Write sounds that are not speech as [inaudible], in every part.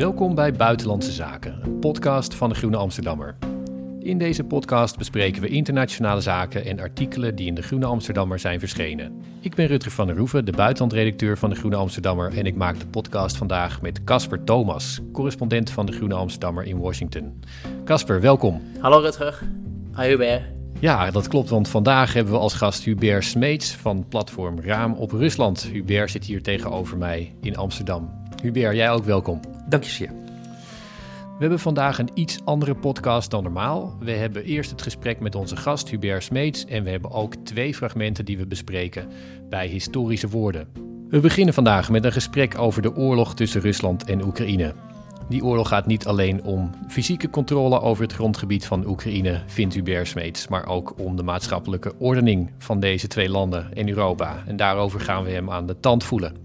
Welkom bij Buitenlandse Zaken, een podcast van de Groene Amsterdammer. In deze podcast bespreken we internationale zaken en artikelen die in de Groene Amsterdammer zijn verschenen. Ik ben Rutger van der Roeven, de buitenlandredacteur van de Groene Amsterdammer en ik maak de podcast vandaag met Casper Thomas, correspondent van de Groene Amsterdammer in Washington. Casper, welkom. Hallo Rutger. Hi Hubert. Ja, dat klopt, want vandaag hebben we als gast Hubert Smeets van platform Raam op Rusland. Hubert zit hier tegenover mij in Amsterdam. Hubert, jij ook welkom. Dank je zeer. We hebben vandaag een iets andere podcast dan normaal. We hebben eerst het gesprek met onze gast Hubert Smeets en we hebben ook twee fragmenten die we bespreken bij historische woorden. We beginnen vandaag met een gesprek over de oorlog tussen Rusland en Oekraïne. Die oorlog gaat niet alleen om fysieke controle over het grondgebied van Oekraïne, vindt Hubert Smeets, maar ook om de maatschappelijke ordening van deze twee landen en Europa. En daarover gaan we hem aan de tand voelen.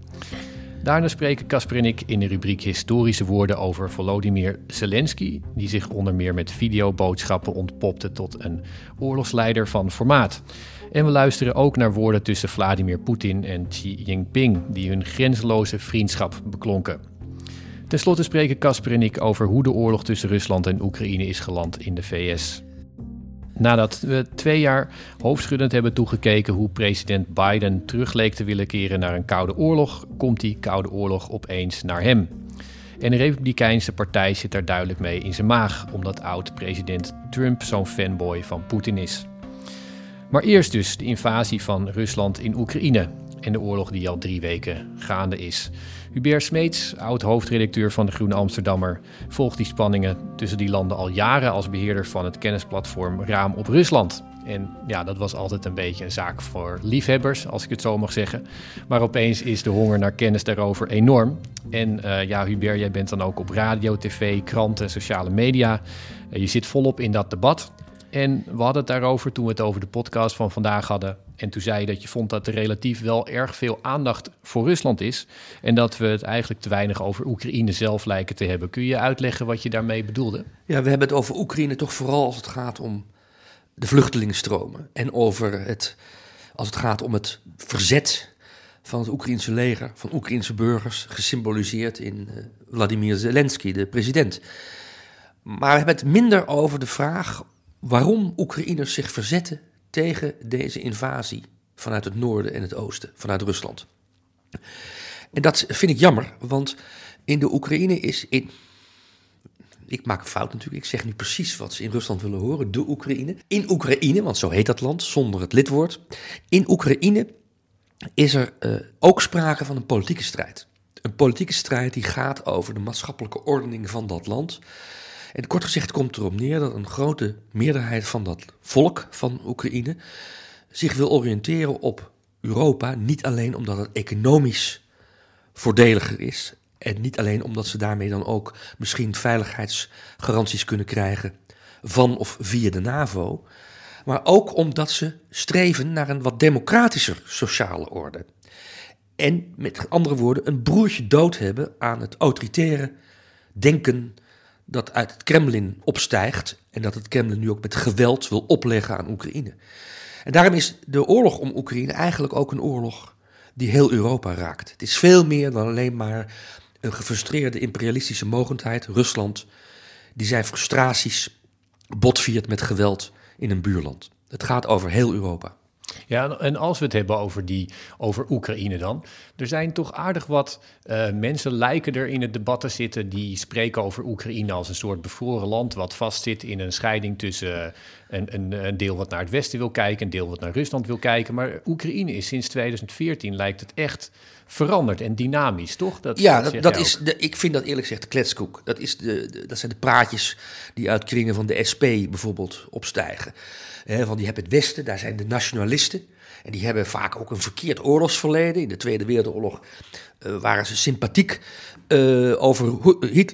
Daarna spreken Casper en ik in de rubriek Historische woorden over Volodymyr Zelensky, die zich onder meer met videoboodschappen ontpopte tot een oorlogsleider van formaat. En we luisteren ook naar woorden tussen Vladimir Poetin en Xi Jinping, die hun grenzeloze vriendschap beklonken. Ten slotte spreken Casper en ik over hoe de oorlog tussen Rusland en Oekraïne is geland in de VS. Nadat we twee jaar hoofdschuddend hebben toegekeken hoe president Biden terug leek te willen keren naar een koude oorlog, komt die koude oorlog opeens naar hem. En de Republikeinse partij zit daar duidelijk mee in zijn maag, omdat oud-president Trump zo'n fanboy van Poetin is. Maar eerst dus de invasie van Rusland in Oekraïne en de oorlog die al drie weken gaande is. Hubert Smeets, oud-hoofdredacteur van de Groene Amsterdammer, volgt die spanningen tussen die landen al jaren als beheerder van het kennisplatform Raam op Rusland. En ja, dat was altijd een beetje een zaak voor liefhebbers, als ik het zo mag zeggen. Maar opeens is de honger naar kennis daarover enorm. En uh, ja, Hubert, jij bent dan ook op radio, tv, kranten, sociale media. Uh, je zit volop in dat debat. En we hadden het daarover toen we het over de podcast van vandaag hadden. En toen zei je dat je vond dat er relatief wel erg veel aandacht voor Rusland is. En dat we het eigenlijk te weinig over Oekraïne zelf lijken te hebben. Kun je uitleggen wat je daarmee bedoelde? Ja, we hebben het over Oekraïne toch vooral als het gaat om de vluchtelingenstromen. En over het, als het gaat om het verzet van het Oekraïense leger, van Oekraïense burgers, gesymboliseerd in uh, Vladimir Zelensky, de president. Maar we hebben het minder over de vraag waarom Oekraïners zich verzetten tegen deze invasie vanuit het noorden en het oosten, vanuit Rusland. En dat vind ik jammer, want in de Oekraïne is in. Ik maak een fout natuurlijk, ik zeg nu precies wat ze in Rusland willen horen, de Oekraïne. In Oekraïne, want zo heet dat land, zonder het lidwoord. In Oekraïne is er uh, ook sprake van een politieke strijd. Een politieke strijd die gaat over de maatschappelijke ordening van dat land. En kort gezegd komt erop neer dat een grote meerderheid van dat volk van Oekraïne zich wil oriënteren op Europa. Niet alleen omdat het economisch voordeliger is. En niet alleen omdat ze daarmee dan ook misschien veiligheidsgaranties kunnen krijgen van of via de NAVO. Maar ook omdat ze streven naar een wat democratischer sociale orde. En met andere woorden, een broertje dood hebben aan het autoritaire denken dat uit het Kremlin opstijgt en dat het Kremlin nu ook met geweld wil opleggen aan Oekraïne. En daarom is de oorlog om Oekraïne eigenlijk ook een oorlog die heel Europa raakt. Het is veel meer dan alleen maar een gefrustreerde imperialistische mogendheid, Rusland, die zijn frustraties botviert met geweld in een buurland. Het gaat over heel Europa. Ja, en als we het hebben over, die, over Oekraïne dan. Er zijn toch aardig wat uh, mensen lijken er in het debat te zitten... die spreken over Oekraïne als een soort bevroren land... wat vastzit in een scheiding tussen een, een, een, deel wat naar het westen wil kijken... een deel wat naar Rusland wil kijken. Maar Oekraïne is sinds 2014 lijkt het echt veranderd en dynamisch, toch? Dat, ja, dat, dat is de, ik vind dat eerlijk gezegd kletskoek. Dat, is de, de, dat zijn de praatjes die uit kringen van de SP bijvoorbeeld opstijgen. He, van die hebben het Westen, daar zijn de nationalisten. En die hebben vaak ook een verkeerd oorlogsverleden. In de Tweede Wereldoorlog uh, waren ze sympathiek uh, over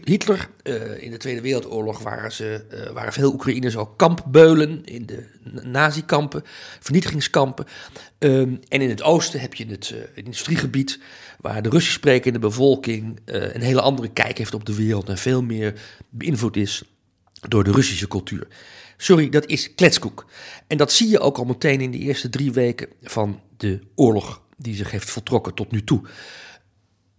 Hitler. Uh, in de Tweede Wereldoorlog waren, ze, waren veel Oekraïners ook kampbeulen in de nazi-kampen, vernietigingskampen. Um, en in het oosten heb je het industriegebied, waar de Russisch sprekende bevolking een hele andere kijk heeft op de wereld en veel meer beïnvloed is door de Russische cultuur. Sorry, dat is kletskoek. En dat zie je ook al meteen in de eerste drie weken van de oorlog die zich heeft voltrokken tot nu toe.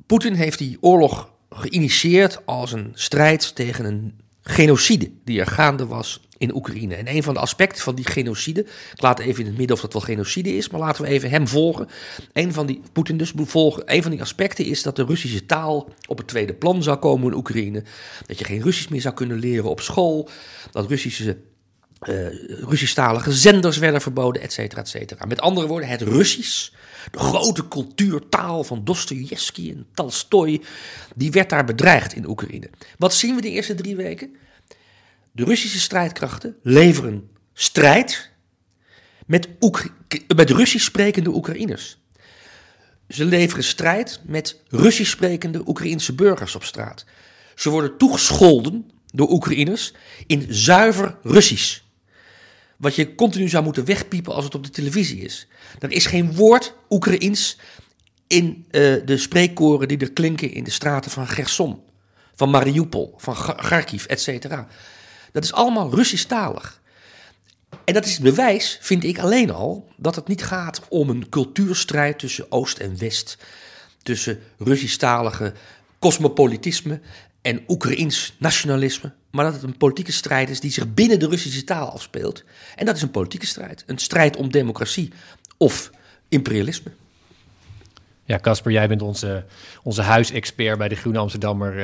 Poetin heeft die oorlog geïnitieerd als een strijd tegen een genocide die er gaande was in Oekraïne. En een van de aspecten van die genocide, ik laat even in het midden of dat wel genocide is, maar laten we even hem volgen. Een van die, Poetin dus volgen, een van die aspecten is dat de Russische taal op het tweede plan zou komen in Oekraïne. Dat je geen Russisch meer zou kunnen leren op school, dat Russische uh, Russisch-talige zenders werden verboden, et cetera, et cetera. Met andere woorden, het Russisch, de grote cultuurtaal van Dostoevsky en Tolstoy, die werd daar bedreigd in Oekraïne. Wat zien we de eerste drie weken? De Russische strijdkrachten leveren strijd met, met Russisch sprekende Oekraïners. Ze leveren strijd met Russisch sprekende Oekraïnse burgers op straat. Ze worden toegescholden door Oekraïners in zuiver Russisch wat je continu zou moeten wegpiepen als het op de televisie is. Er is geen woord Oekraïens in uh, de spreekkoren die er klinken in de straten van Gerson, van Mariupol, van Kharkiv, etc. Dat is allemaal Russisch-talig. En dat is het bewijs, vind ik alleen al, dat het niet gaat om een cultuurstrijd tussen Oost en West. Tussen Russisch-talige cosmopolitisme en Oekraïns nationalisme, maar dat het een politieke strijd is die zich binnen de Russische taal afspeelt. En dat is een politieke strijd. Een strijd om democratie of imperialisme. Ja, Casper, jij bent onze, onze huisexpert bij de Groene Amsterdammer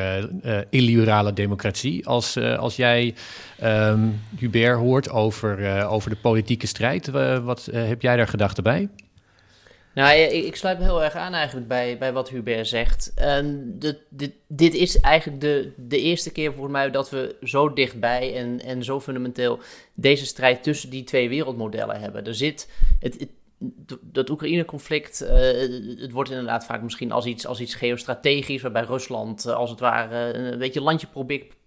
uh, illiberale democratie. Als, uh, als jij um, Hubert hoort over, over de politieke strijd, wat heb jij daar gedachten bij? Nou, ik, ik, sluit me heel erg aan eigenlijk bij, bij wat Hubert zegt. dit, dit, is eigenlijk de, de eerste keer voor mij dat we zo dichtbij en, en zo fundamenteel deze strijd tussen die twee wereldmodellen hebben. Er zit het, het dat Oekraïne-conflict, uh, het wordt inderdaad vaak misschien als iets, als iets geostrategisch, waarbij Rusland uh, als het ware een beetje landje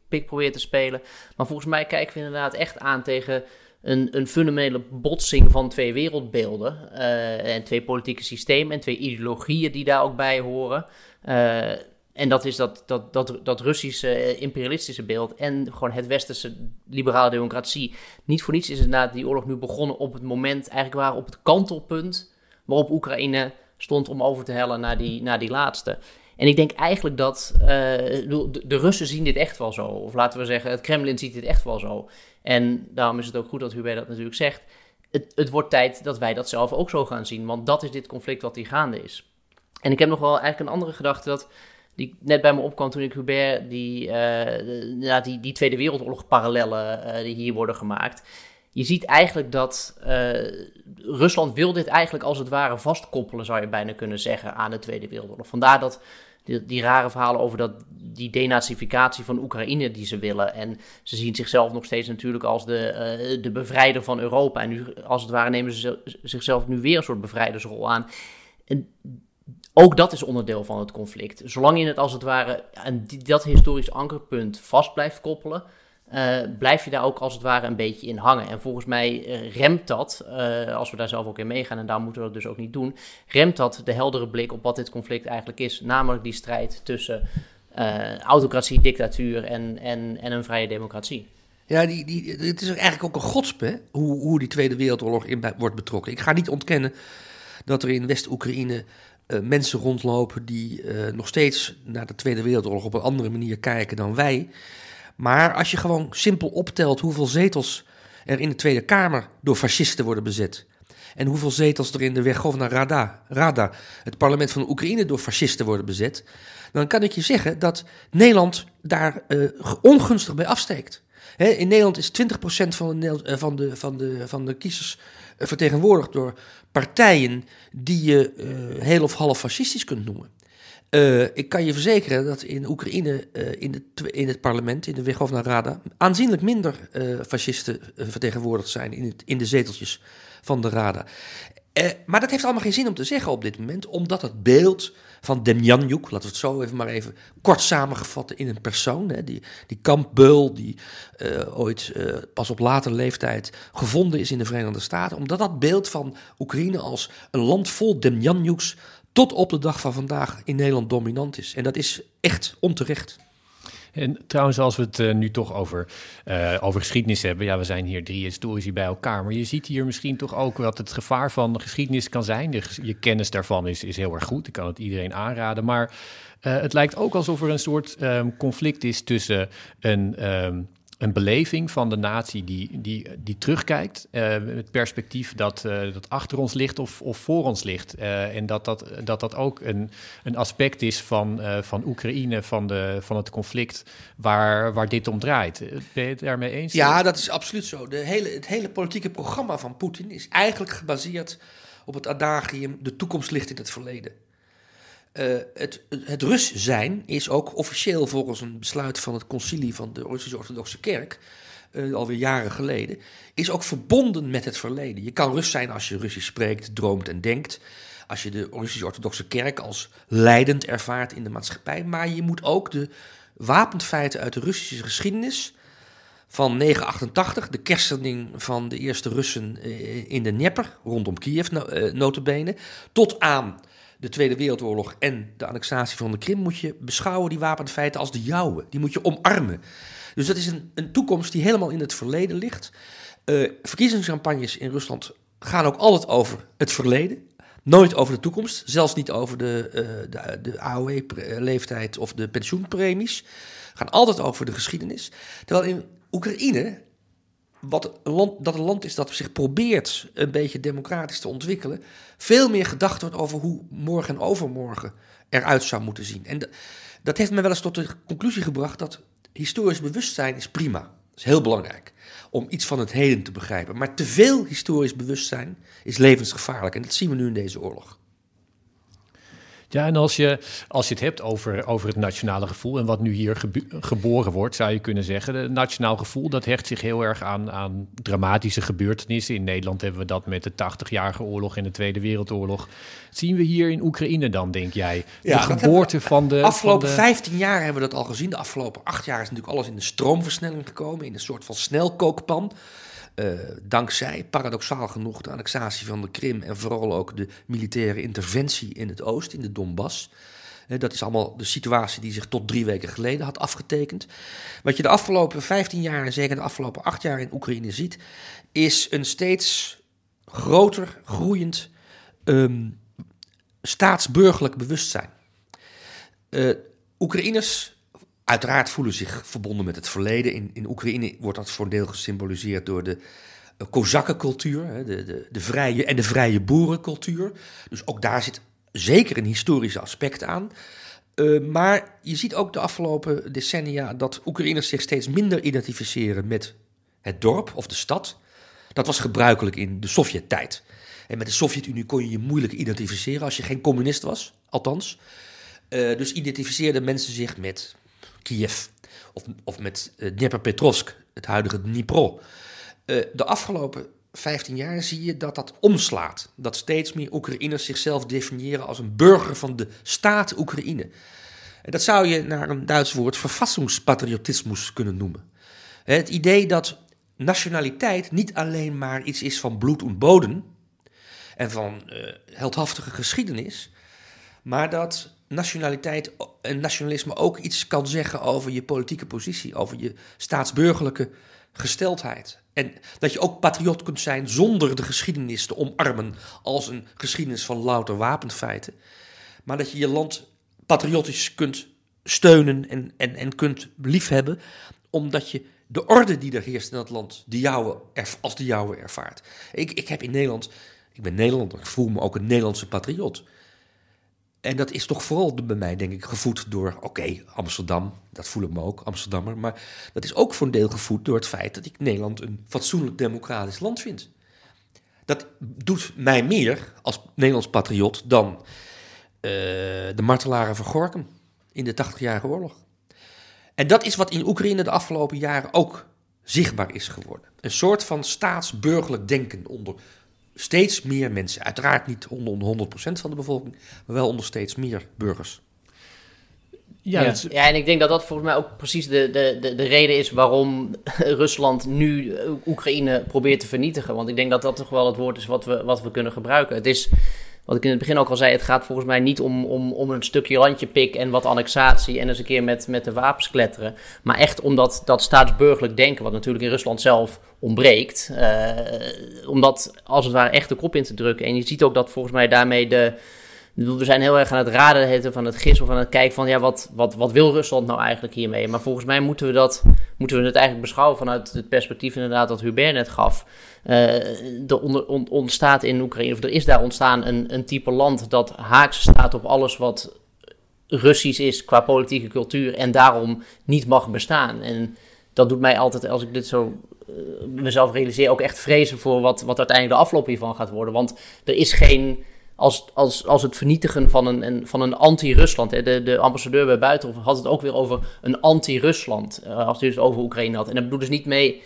pik probeert te spelen. Maar volgens mij kijken we inderdaad echt aan tegen een, een fundamentele botsing van twee wereldbeelden. Uh, en twee politieke systemen en twee ideologieën die daar ook bij horen. Uh, en dat is dat, dat, dat, dat Russische eh, imperialistische beeld en gewoon het westerse liberale democratie. Niet voor niets is inderdaad die oorlog nu begonnen op het moment, eigenlijk waar op het kantelpunt waarop Oekraïne stond om over te hellen naar die, naar die laatste. En ik denk eigenlijk dat de, de, Russen zien dit echt wel zo. Of laten we zeggen, het Kremlin ziet dit echt wel zo. En daarom is het ook goed dat Hubert dat natuurlijk zegt. Het, het wordt tijd dat wij dat zelf ook zo gaan zien. Want dat is dit conflict wat hier gaande is. En ik heb nog wel eigenlijk een andere gedachte dat die net bij me opkwam toen ik Hubert die, uh, die, die Tweede Wereldoorlog parallellen uh, die hier worden gemaakt. Je ziet eigenlijk dat uh, Rusland wil dit eigenlijk als het ware vastkoppelen, zou je bijna kunnen zeggen, aan de Tweede Wereldoorlog. Vandaar dat die, die rare verhalen over dat, die denazificatie van Oekraïne die ze willen. En ze zien zichzelf nog steeds natuurlijk als de, de bevrijder van Europa. En nu, als het ware, nemen ze zichzelf nu weer een soort bevrijdersrol aan. En ook dat is onderdeel van het conflict. Zolang je het als het ware aan dat historisch ankerpunt vast blijft koppelen, uh, blijf je daar ook als het ware een beetje in hangen. En volgens mij uh, remt dat, uh, als we daar zelf ook in meegaan, en daar moeten we dat dus ook niet doen, remt dat de heldere blik op wat dit conflict eigenlijk is. Namelijk die strijd tussen autocratie, dictatuur en, en, en een vrije democratie. Ja, die, die, het is eigenlijk ook een godspe hoe, hoe die Tweede Wereldoorlog in wordt betrokken. Ik ga niet ontkennen dat er in West-Oekraïne mensen rondlopen die nog steeds naar de Tweede Wereldoorlog op een andere manier kijken dan wij. Maar als je gewoon simpel optelt hoeveel zetels er in de Tweede Kamer door fascisten worden bezet. En hoeveel zetels er in de Werkhovna Rada, Rada, het parlement van Oekraïne, door fascisten worden bezet. Dan kan ik je zeggen dat Nederland daar uh, ongunstig bij afsteekt. in Nederland is 20% van de, van, de, van, de, van de kiezers vertegenwoordigd door partijen die je heel of half fascistisch kunt noemen. Uh, ik kan je verzekeren dat in Oekraïne, uh, in, de, in het parlement, in de Werkhovna Rada, aanzienlijk minder fascisten vertegenwoordigd zijn in, het, in de zeteltjes van de Rada. Eh, maar dat heeft allemaal geen zin om te zeggen op dit moment, omdat het beeld van Demjanjuk, laten we het zo even maar even kort samengevat in een persoon, hè, die, die kampbeul die ooit pas op latere leeftijd gevonden is in de Verenigde Staten, omdat dat beeld van Oekraïne als een land vol Demjanjuks tot op de dag van vandaag in Nederland dominant is. En dat is echt onterecht. En trouwens, als we het uh, nu toch over, uh, over geschiedenis hebben. Ja, we zijn hier drie historici bij elkaar. Maar je ziet hier misschien toch ook wat het gevaar van geschiedenis kan zijn. Je kennis daarvan is, is heel erg goed. Ik kan het iedereen aanraden. Maar uh, het lijkt ook alsof er een soort um, conflict is tussen een. Um, een beleving van de natie die, die, die terugkijkt. Uh, het perspectief dat, uh, dat achter ons ligt of, of voor ons ligt. Uh, en dat dat, dat dat ook een, een aspect is van, van Oekraïne, van, de, van het conflict waar, waar dit om draait. Ben je het daarmee eens? Ja, dat is absoluut zo. De hele, het hele politieke programma van Poetin is eigenlijk gebaseerd op het adagium: de toekomst ligt in het verleden. Uh, het, het Rus zijn is ook officieel volgens een besluit van het concilie van de Russische Orthodoxe Kerk, uh, alweer jaren geleden, is ook verbonden met het verleden. Je kan Rus zijn als je Russisch spreekt, droomt en denkt. Als je de Russische Orthodoxe Kerk als leidend ervaart in de maatschappij. Maar je moet ook de wapenfeiten uit de Russische geschiedenis van 988, de kerstening van de eerste Russen eh, in de Dnieper, rondom Kiev notabene, tot aan de Tweede Wereldoorlog en de annexatie van de Krim moet je beschouwen, die wapenfeiten, als de jouwe. Die moet je omarmen. Dus dat is een, een toekomst die helemaal in het verleden ligt. Uh, verkiezingscampagnes in Rusland gaan ook altijd over het verleden. Nooit over de toekomst, zelfs niet over de, uh, de, de AOW-leeftijd of de pensioenpremies. Gaan altijd over de geschiedenis. Terwijl in Oekraïne wat dat een land is dat zich probeert een beetje democratisch te ontwikkelen, veel meer gedacht wordt over hoe morgen en overmorgen eruit zou moeten zien. En dat heeft me wel eens tot de conclusie gebracht dat historisch bewustzijn is prima. Dat is heel belangrijk om iets van het heden te begrijpen. Maar te veel historisch bewustzijn is levensgevaarlijk. En dat zien we nu in deze oorlog. Ja, en als je, als je het hebt over, over het nationale gevoel en wat nu hier geboren wordt, zou je kunnen zeggen, het nationaal gevoel dat hecht zich heel erg aan, aan dramatische gebeurtenissen. In Nederland hebben we dat met de 80-jarige oorlog en de Tweede Wereldoorlog. Zien we hier in Oekraïne dan, denk jij? De ja, geboorte van de... Afgelopen van de... 15 jaar hebben we dat al gezien. De afgelopen acht jaar is natuurlijk alles in de stroomversnelling gekomen, in een soort van snelkookpan. Uh, dankzij, paradoxaal genoeg, de annexatie van de Krim en vooral ook de militaire interventie in het oosten, in de Donbass. Uh, dat is allemaal de situatie die zich tot drie weken geleden had afgetekend. Wat je de afgelopen 15 jaar en zeker de afgelopen acht jaar in Oekraïne ziet, is een steeds groter, groeiend um, staatsburgerlijk bewustzijn. Uh, Oekraïners uiteraard voelen zich verbonden met het verleden. In, in Oekraïne wordt dat voor een deel gesymboliseerd door de uh, Kozakkencultuur, de, de, de vrije en de vrije boerencultuur. Dus ook daar zit zeker een historisch aspect aan. Uh, maar je ziet ook de afgelopen decennia dat Oekraïners zich steeds minder identificeren met het dorp of de stad. Dat was gebruikelijk in de Sovjet-tijd. En met de Sovjet-Unie kon je je moeilijk identificeren als je geen communist was, althans. Uh, dus identificeerden mensen zich met Kiev of, of met uh, Dnepropetrovsk, het huidige Dnipro. Uh, de afgelopen 15 jaar zie je dat dat omslaat. Dat steeds meer Oekraïners zichzelf definiëren als een burger van de staat Oekraïne. En dat zou je naar een Duits woord verfassingspatriotismus kunnen noemen. Het idee dat nationaliteit niet alleen maar iets is van bloed en bodem en van heldhaftige geschiedenis, maar dat nationaliteit en nationalisme ook iets kan zeggen over je politieke positie, over je staatsburgerlijke gesteldheid. En dat je ook patriot kunt zijn zonder de geschiedenis te omarmen als een geschiedenis van louter wapenfeiten. Maar dat je je land patriotisch kunt steunen en, en, en kunt liefhebben, omdat je de orde die er heerst in dat land de jouwe, als de jouwe ervaart. Ik, ik heb in Nederland, ik ben Nederlander, ik voel me ook een Nederlandse patriot. En dat is toch vooral bij mij, denk ik, gevoed door, oké, Amsterdam, dat voel ik me ook, Amsterdammer. Maar dat is ook voor een deel gevoed door het feit dat ik Nederland een fatsoenlijk democratisch land vind. Dat doet mij meer als Nederlands patriot dan uh, de martelaren van Gorkum in de 80-jarige oorlog. En dat is wat in Oekraïne de afgelopen jaren ook zichtbaar is geworden. Een soort van staatsburgerlijk denken onder steeds meer mensen. Uiteraard niet onder 100% van de bevolking, maar wel onder steeds meer burgers. Ja, ja. ja, en ik denk dat dat volgens mij ook precies de, de, de, de reden is waarom [laughs] Rusland nu Oekraïne probeert te vernietigen. Want ik denk dat dat toch wel het woord is wat we, wat we kunnen gebruiken. Het is, wat ik in het begin ook al zei, het gaat volgens mij niet om, om, om een stukje landje pik en wat annexatie en eens een keer met, met de wapens kletteren. Maar echt om dat, dat staatsburgerlijk denken, wat natuurlijk in Rusland zelf ontbreekt. Uh, om dat als het ware echt de kop in te drukken. En je ziet ook dat volgens mij daarmee de we zijn heel erg aan het raden van het gissen of aan het kijken van ja, wat, wat, wat wil Rusland nou eigenlijk hiermee? Maar volgens mij moeten we, dat, moeten we het eigenlijk beschouwen vanuit het perspectief inderdaad dat Hubert net gaf. Uh, er ontstaat in Oekraïne, of er is daar ontstaan een, een type land dat haaks staat op alles wat Russisch is qua politieke cultuur en daarom niet mag bestaan. En dat doet mij altijd, als ik dit zo uh, mezelf realiseer, ook echt vrezen voor wat, wat uiteindelijk de afloop hiervan gaat worden. Want er is geen als, als, als het vernietigen van een, van een anti-Rusland. De, de ambassadeur bij Buitenhof had het ook weer over een anti-Rusland. Uh, als hij het over Oekraïne had. En dat bedoelt dus niet mee,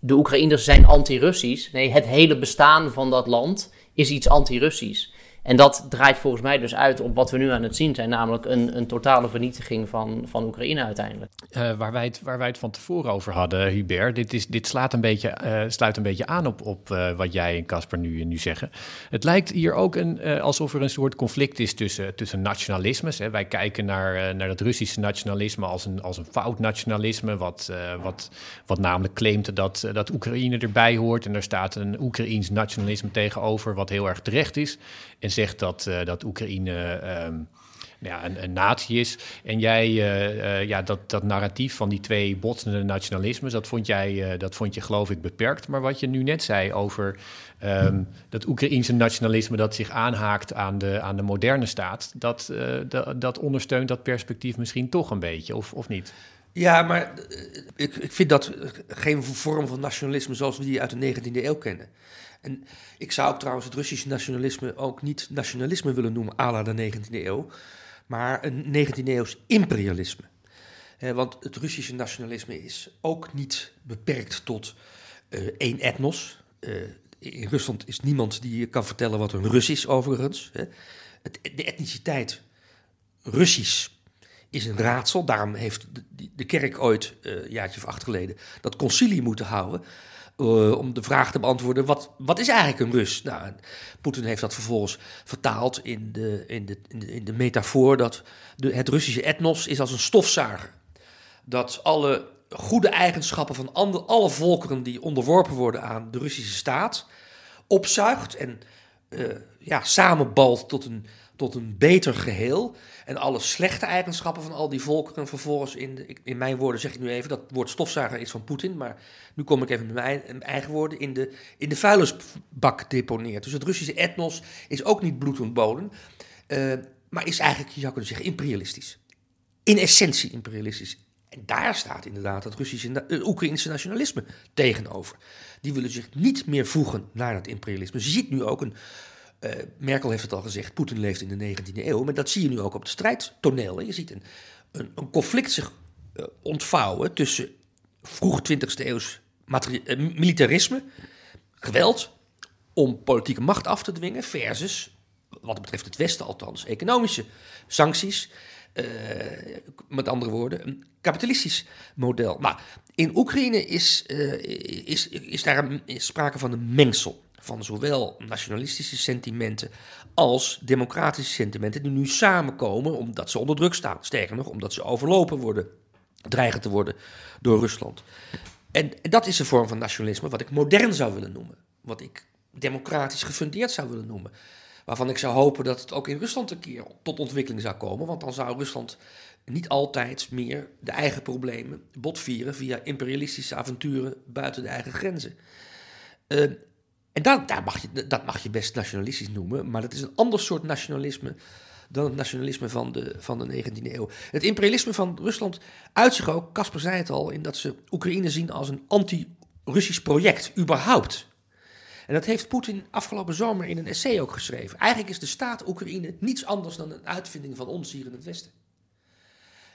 de Oekraïners zijn anti-Russisch. Nee, het hele bestaan van dat land is iets anti-Russisch. En dat draait volgens mij dus uit op wat we nu aan het zien zijn, namelijk een, een totale vernietiging van, van Oekraïne uiteindelijk. Uh, waar, wij het, waar wij het van tevoren over hadden, Hubert, dit, is, dit slaat een beetje, uh, sluit een beetje aan op, op uh, wat jij en Casper nu, nu zeggen. Het lijkt hier ook een, alsof er een soort conflict is tussen, tussen nationalismes. Hè. Wij kijken naar, naar het Russische nationalisme als een, als een fout nationalisme, wat, wat, wat namelijk claimt dat, dat Oekraïne erbij hoort. En daar staat een Oekraïens nationalisme tegenover, wat heel erg terecht is. Zegt dat, uh, dat Oekraïne um, ja, een, een natie is. En jij, uh, uh, ja, dat, dat narratief van die twee botsende nationalismes, dat vond jij, dat vond je geloof ik beperkt. Maar wat je nu net zei over um, dat Oekraïense nationalisme dat zich aanhaakt aan de, aan de moderne staat, dat, dat, dat ondersteunt dat perspectief misschien toch een beetje, of, of niet? Ja, maar ik, ik vind dat geen vorm van nationalisme zoals we die uit de 19e eeuw kennen. En ik zou trouwens het Russische nationalisme ook niet nationalisme willen noemen, à la de 19e eeuw, maar een 19e eeuws imperialisme. want het Russische nationalisme is ook niet beperkt tot uh, één etnos. Uh, in Rusland is niemand die kan vertellen wat een Rus is, overigens. De etniciteit Russisch is een raadsel. Daarom heeft de, de kerk ooit, een jaartje of acht geleden, dat concilie moeten houden. Uh, om de vraag te beantwoorden: wat, wat is eigenlijk een Rus? Nou, Poetin heeft dat vervolgens vertaald in de, in de, in de, in de metafoor dat de, het Russische etnos is als een stofzuiger. Dat alle goede eigenschappen van andere, alle volkeren die onderworpen worden aan de Russische staat opzuigt en uh, ja, samenbalt tot een, tot een beter geheel. En alle slechte eigenschappen van al die volkeren vervolgens in, in mijn woorden zeg ik nu even, dat woord stofzuiger is van Poetin, maar nu kom ik even met mijn eigen woorden, in de, in de vuilnisbak deponeert. Dus het Russische etnos is ook niet bloed ontboden, uh, maar is eigenlijk, je zou kunnen zeggen, imperialistisch. In essentie imperialistisch. En daar staat inderdaad het Russische, uh, Oekraïnse nationalisme tegenover. Die willen zich niet meer voegen naar dat imperialisme. Je ziet nu ook een uh, Merkel heeft het al gezegd, Poetin leeft in de 19e eeuw. Maar dat zie je nu ook op het strijdtoneel. Je ziet een, een, een conflict zich uh, ontvouwen tussen vroeg 20e eeuws uh, militarisme, geweld om politieke macht af te dwingen, versus, wat betreft het Westen althans, economische sancties. met andere woorden, een kapitalistisch model. Maar in Oekraïne is, is, is daar een, sprake van een mengsel van zowel nationalistische sentimenten als democratische sentimenten die nu samenkomen omdat ze onder druk staan. Sterker nog, omdat ze overlopen worden, dreigen te worden door Rusland. En, dat is een vorm van nationalisme wat ik modern zou willen noemen. Wat ik democratisch gefundeerd zou willen noemen. Waarvan ik zou hopen dat het ook in Rusland een keer tot ontwikkeling zou komen. Want dan zou Rusland niet altijd meer de eigen problemen botvieren via imperialistische avonturen buiten de eigen grenzen. Uh, en dat, mag je, dat mag je best nationalistisch noemen, maar dat is een ander soort nationalisme dan het nationalisme van de, van de 19e eeuw. Het imperialisme van Rusland uit zich ook, Casper zei het al, in dat ze Oekraïne zien als een anti-Russisch project, überhaupt. En dat heeft Poetin afgelopen zomer in een essay ook geschreven. Eigenlijk is de staat Oekraïne niets anders dan een uitvinding van ons hier in het Westen.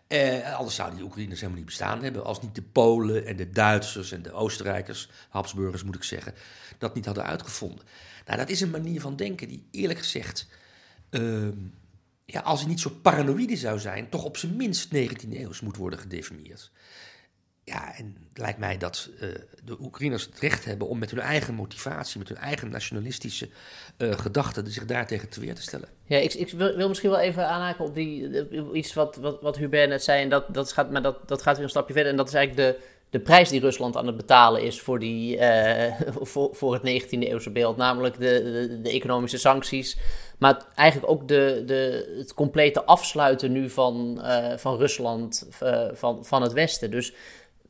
Eh, anders zouden die Oekraïners helemaal niet bestaan hebben. Als niet de Polen en de Duitsers en de Oostenrijkers, Habsburgers moet ik zeggen, dat niet hadden uitgevonden. Nou, dat is een manier van denken die eerlijk gezegd, ehm, ja, als hij niet zo paranoïde zou zijn, toch op zijn minst 19e eeuws moet worden gedefinieerd. Ja, en het lijkt mij dat uh, de Oekraïners het recht hebben om met hun eigen motivatie, met hun eigen nationalistische uh, gedachten, zich daartegen te weer te stellen. Ja, ik, ik wil, misschien wel even aanhaken op die, iets wat, wat, wat Hubert net zei, en dat, dat, gaat, maar dat, dat gaat weer een stapje verder. En dat is eigenlijk de, de prijs die Rusland aan het betalen is voor, die, uh, [laughs] voor, voor het 19e eeuwse beeld. Namelijk de, de, de, economische sancties. Maar eigenlijk ook de, de, het complete afsluiten nu van, van Rusland van, van het Westen. Dus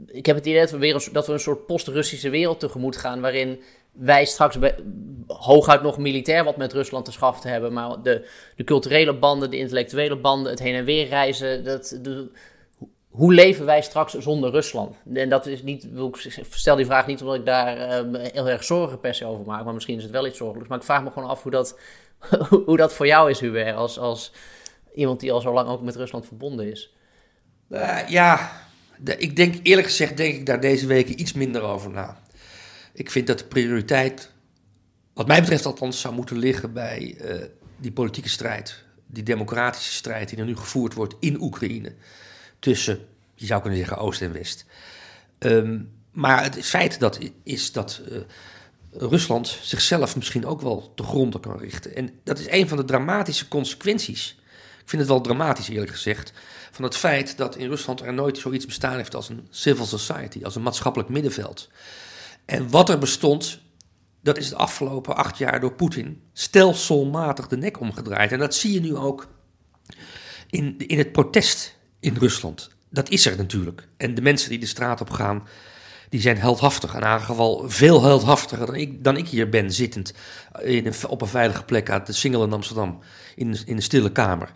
ik heb het idee dat we, weer een, dat we een soort post-Russische wereld tegemoet gaan. Waarin wij straks hooguit nog militair wat met Rusland te schaffen hebben. Maar de, de culturele banden, de intellectuele banden, het heen en weer reizen. Dat, hoe leven wij straks zonder Rusland? En dat is niet, ik stel die vraag niet omdat ik daar uh, heel erg zorgen per se over maak. Maar misschien is het wel iets zorgelijks. Maar ik vraag me gewoon af hoe dat, [laughs] hoe dat voor jou is, Hubert. Als, als iemand die al zo lang ook met Rusland verbonden is. Uh, ja, ik denk eerlijk gezegd, denk ik daar deze weken iets minder over na. Ik vind dat de prioriteit, wat mij betreft althans, zou moeten liggen bij uh, die politieke strijd. Die democratische strijd die er nu gevoerd wordt in Oekraïne. Tussen, je zou kunnen zeggen, Oost en West. Um, maar het feit dat is dat uh, Rusland zichzelf misschien ook wel te gronden kan richten. En dat is een van de dramatische consequenties. Ik vind het wel dramatisch, eerlijk gezegd van het feit dat in Rusland er nooit zoiets bestaan heeft als een civil society, als een maatschappelijk middenveld. En wat er bestond, dat is de afgelopen acht jaar door Poetin stelselmatig de nek omgedraaid. En dat zie je nu ook in, in het protest in Rusland. Dat is er natuurlijk. En de mensen die de straat op gaan, die zijn heldhaftig. In haar geval veel heldhaftiger dan ik, dan ik hier ben, zittend in een, op een veilige plek uit de Singel in Amsterdam, in, in een stille kamer.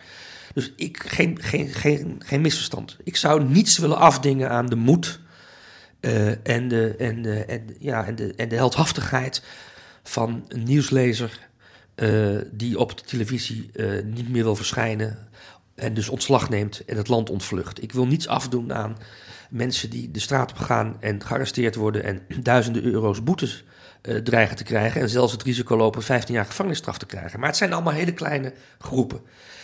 Dus ik, geen, geen, geen, geen misverstand. Ik zou niets willen afdingen aan de moed uh, en, de, en, de, en, ja, en, de, en de heldhaftigheid van een nieuwslezer uh, die op de televisie niet meer wil verschijnen en dus ontslag neemt en het land ontvlucht. Ik wil niets afdoen aan mensen die de straat op gaan en gearresteerd worden en [clears throat] duizenden euro's boetes dreigen te krijgen en zelfs het risico lopen 15 jaar gevangenisstraf te krijgen. Maar het zijn allemaal hele kleine groepen.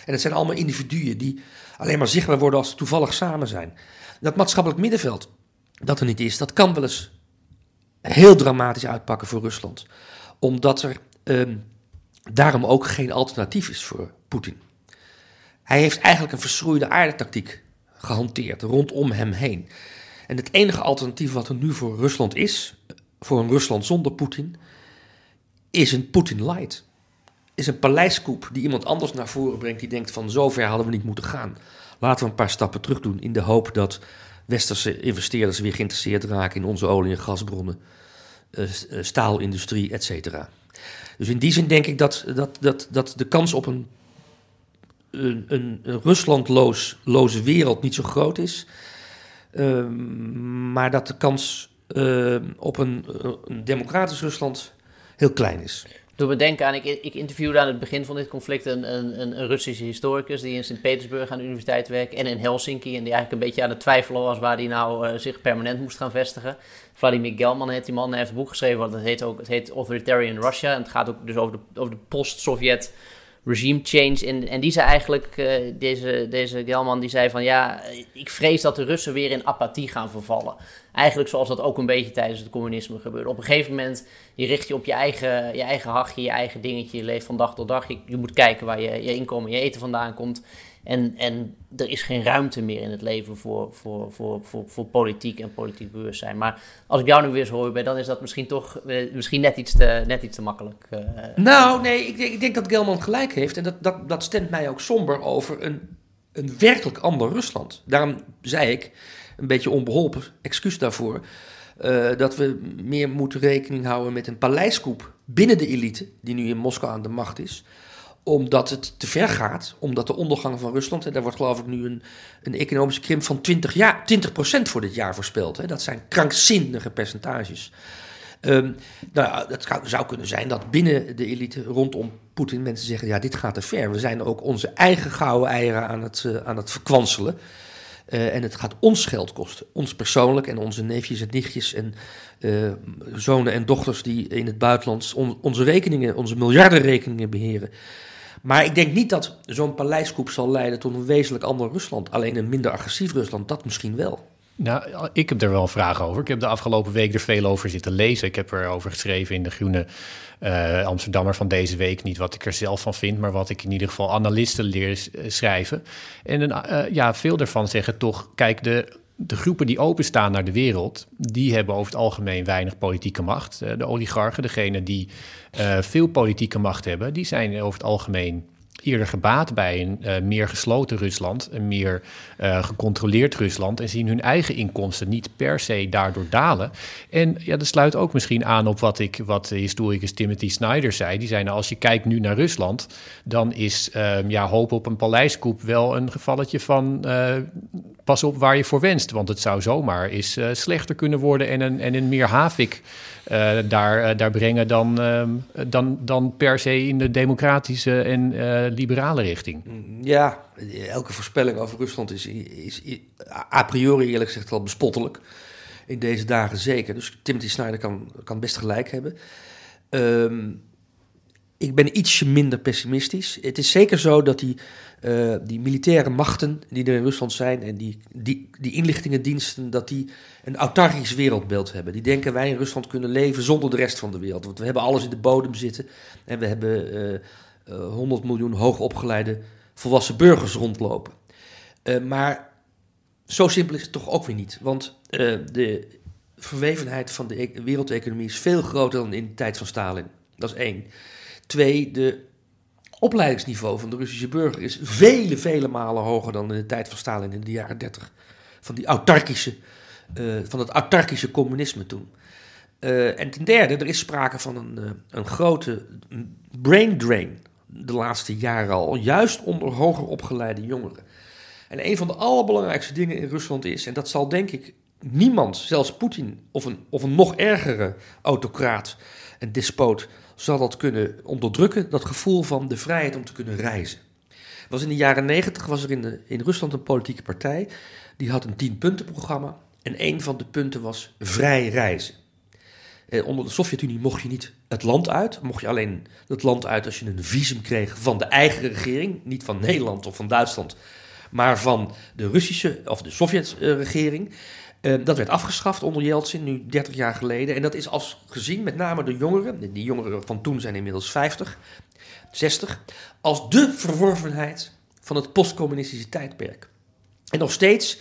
En het zijn allemaal individuen die alleen maar zichtbaar worden als ze toevallig samen zijn. Dat maatschappelijk middenveld, dat er niet is, dat kan wel eens heel dramatisch uitpakken voor Rusland. Omdat er um, daarom ook geen alternatief is voor Poetin. Hij heeft eigenlijk een verschroeide aardetactiek gehanteerd rondom hem heen. En het enige alternatief wat er nu voor Rusland is, voor een Rusland zonder Poetin, is een Poetin light is een paleiskoep die iemand anders naar voren brengt die denkt van zover hadden we niet moeten gaan. Laten we een paar stappen terug doen in de hoop dat westerse investeerders weer geïnteresseerd raken in onze olie- en gasbronnen, uh, staalindustrie, et. Dus in die zin denk ik dat, dat, dat, dat de kans op een, een, een, Ruslandloze wereld niet zo groot is. Uh, maar dat de kans uh, op een, een democratisch Rusland heel klein is. Doe me denken aan, ik, ik interviewde aan het begin van dit conflict een, een, een Russische historicus die in Sint-Petersburg aan de universiteit werkt en in Helsinki. En die eigenlijk een beetje aan het twijfelen was waar hij nou uh, zich permanent moest gaan vestigen. Vladimir Gelman heet die man, hij heeft een boek geschreven, het heet ook het heet Authoritarian Russia. En het gaat ook dus over de, over de post-Sovjet regime change. En, en die zei eigenlijk, uh, deze, deze Gelman, die zei van ja, ik vrees dat de Russen weer in apathie gaan vervallen. Eigenlijk zoals dat ook een beetje tijdens het communisme gebeurde. Op een gegeven moment, je richt je op je eigen, je eigen hachje, je eigen dingetje. Je leeft van dag tot dag. Je, je moet kijken waar je, je inkomen, je eten vandaan komt. En, en er is geen ruimte meer in het leven voor, voor, voor, voor, voor politiek en politiek bewustzijn. Maar als ik jou nu weer zo hoor, dan is dat misschien toch misschien net iets te, net iets te makkelijk. Uh, nou, nee, ik denk, ik denk dat Gelman gelijk heeft. En dat, dat, dat stemt mij ook somber over een, een werkelijk ander Rusland. Daarom zei ik, een beetje onbeholpen, excuus daarvoor. Uh, dat we meer moeten rekening houden met een paleiskoep binnen de elite, die nu in Moskou aan de macht is omdat het te ver gaat, omdat de ondergang van Rusland, en daar wordt geloof ik nu een, een economische krimp van 20, ja, 20% voor dit jaar voorspeld. Hè. Dat zijn krankzinnige percentages. Um, nou, dat zou kunnen zijn dat binnen de elite rondom Poetin mensen zeggen: ja, dit gaat te ver. We zijn ook onze eigen gouden eieren aan het, uh, aan het verkwanselen. Uh, en het gaat ons geld kosten. Ons persoonlijk en onze neefjes en nichtjes en uh, zonen en dochters die in het buitenland on onze rekeningen, onze miljardenrekeningen beheren. Maar ik denk niet dat zo'n paleiskoep zal leiden tot een wezenlijk ander Rusland. Alleen een minder agressief Rusland, dat misschien wel. Nou, ik heb er wel een vraag over. Ik heb de afgelopen week er veel over zitten lezen. Ik heb erover geschreven in de Groene uh, Amsterdammer van deze week. Niet wat ik er zelf van vind, maar wat ik in ieder geval analisten leer schrijven. En uh, ja, veel daarvan zeggen toch, kijk, de de groepen die openstaan naar de wereld, die hebben over het algemeen weinig politieke macht. De oligarchen, degene die uh, veel politieke macht hebben, die zijn over het algemeen eerder gebaat bij een uh, meer gesloten Rusland, een meer gecontroleerd Rusland en zien hun eigen inkomsten niet per se daardoor dalen. En ja, dat sluit ook misschien aan op wat, ik, wat historicus Timothy Snyder zei. Die zei, nou, als je kijkt nu naar Rusland, dan is uh, ja, hoop op een paleiskoep wel een gevalletje van pas op waar je voor wenst. Want het zou zomaar eens slechter kunnen worden en een, en een meer havik uh, daar, uh, daar brengen dan, uh, dan, dan per se in de democratische en liberale richting. Ja, elke voorspelling over Rusland is, is, a priori eerlijk gezegd al bespottelijk. In deze dagen zeker. Dus Timothy Snyder kan, kan best gelijk hebben. Um, ik ben ietsje minder pessimistisch. Het is zeker zo dat die, uh, die militaire machten die er in Rusland zijn en die, die, die inlichtingendiensten, dat die een autarkisch wereldbeeld hebben. Die denken wij in Rusland kunnen leven zonder de rest van de wereld. Want we hebben alles in de bodem zitten en we hebben uh, uh, 100 miljoen hoogopgeleide volwassen burgers rondlopen. Maar zo simpel is het toch ook weer niet. Want de verwevenheid van de e wereldeconomie is veel groter dan in de tijd van Stalin. Dat is één. Twee, de opleidingsniveau van de Russische burger is vele, vele malen hoger dan in de tijd van Stalin in de jaren 30. Van, die autarkische, uh, van het autarkische communisme toen. Uh, en ten derde, er is sprake van een, uh, een grote brain drain de laatste jaren al, juist onder hoger opgeleide jongeren. En een van de allerbelangrijkste dingen in Rusland is, en dat zal denk ik niemand, zelfs Poetin of een, of een nog ergere autocraat en despoot, zal dat kunnen onderdrukken, dat gevoel van de vrijheid om te kunnen reizen. Was in de jaren negentig was er in, in Rusland een politieke partij, die had een tienpuntenprogramma en een van de punten was vrij reizen. Eh, onder de Sovjet-Unie mocht je niet het land uit, mocht je alleen het land uit als je een visum kreeg van de eigen regering, niet van Nederland of van Duitsland, maar van de Russische of de Sovjet-regering. Uh, dat werd afgeschaft onder Yeltsin, nu 30 jaar geleden. En dat is als gezien, met name de jongeren, die jongeren van toen zijn inmiddels 50, 60, als de verworvenheid van het postcommunistische tijdperk. En nog steeds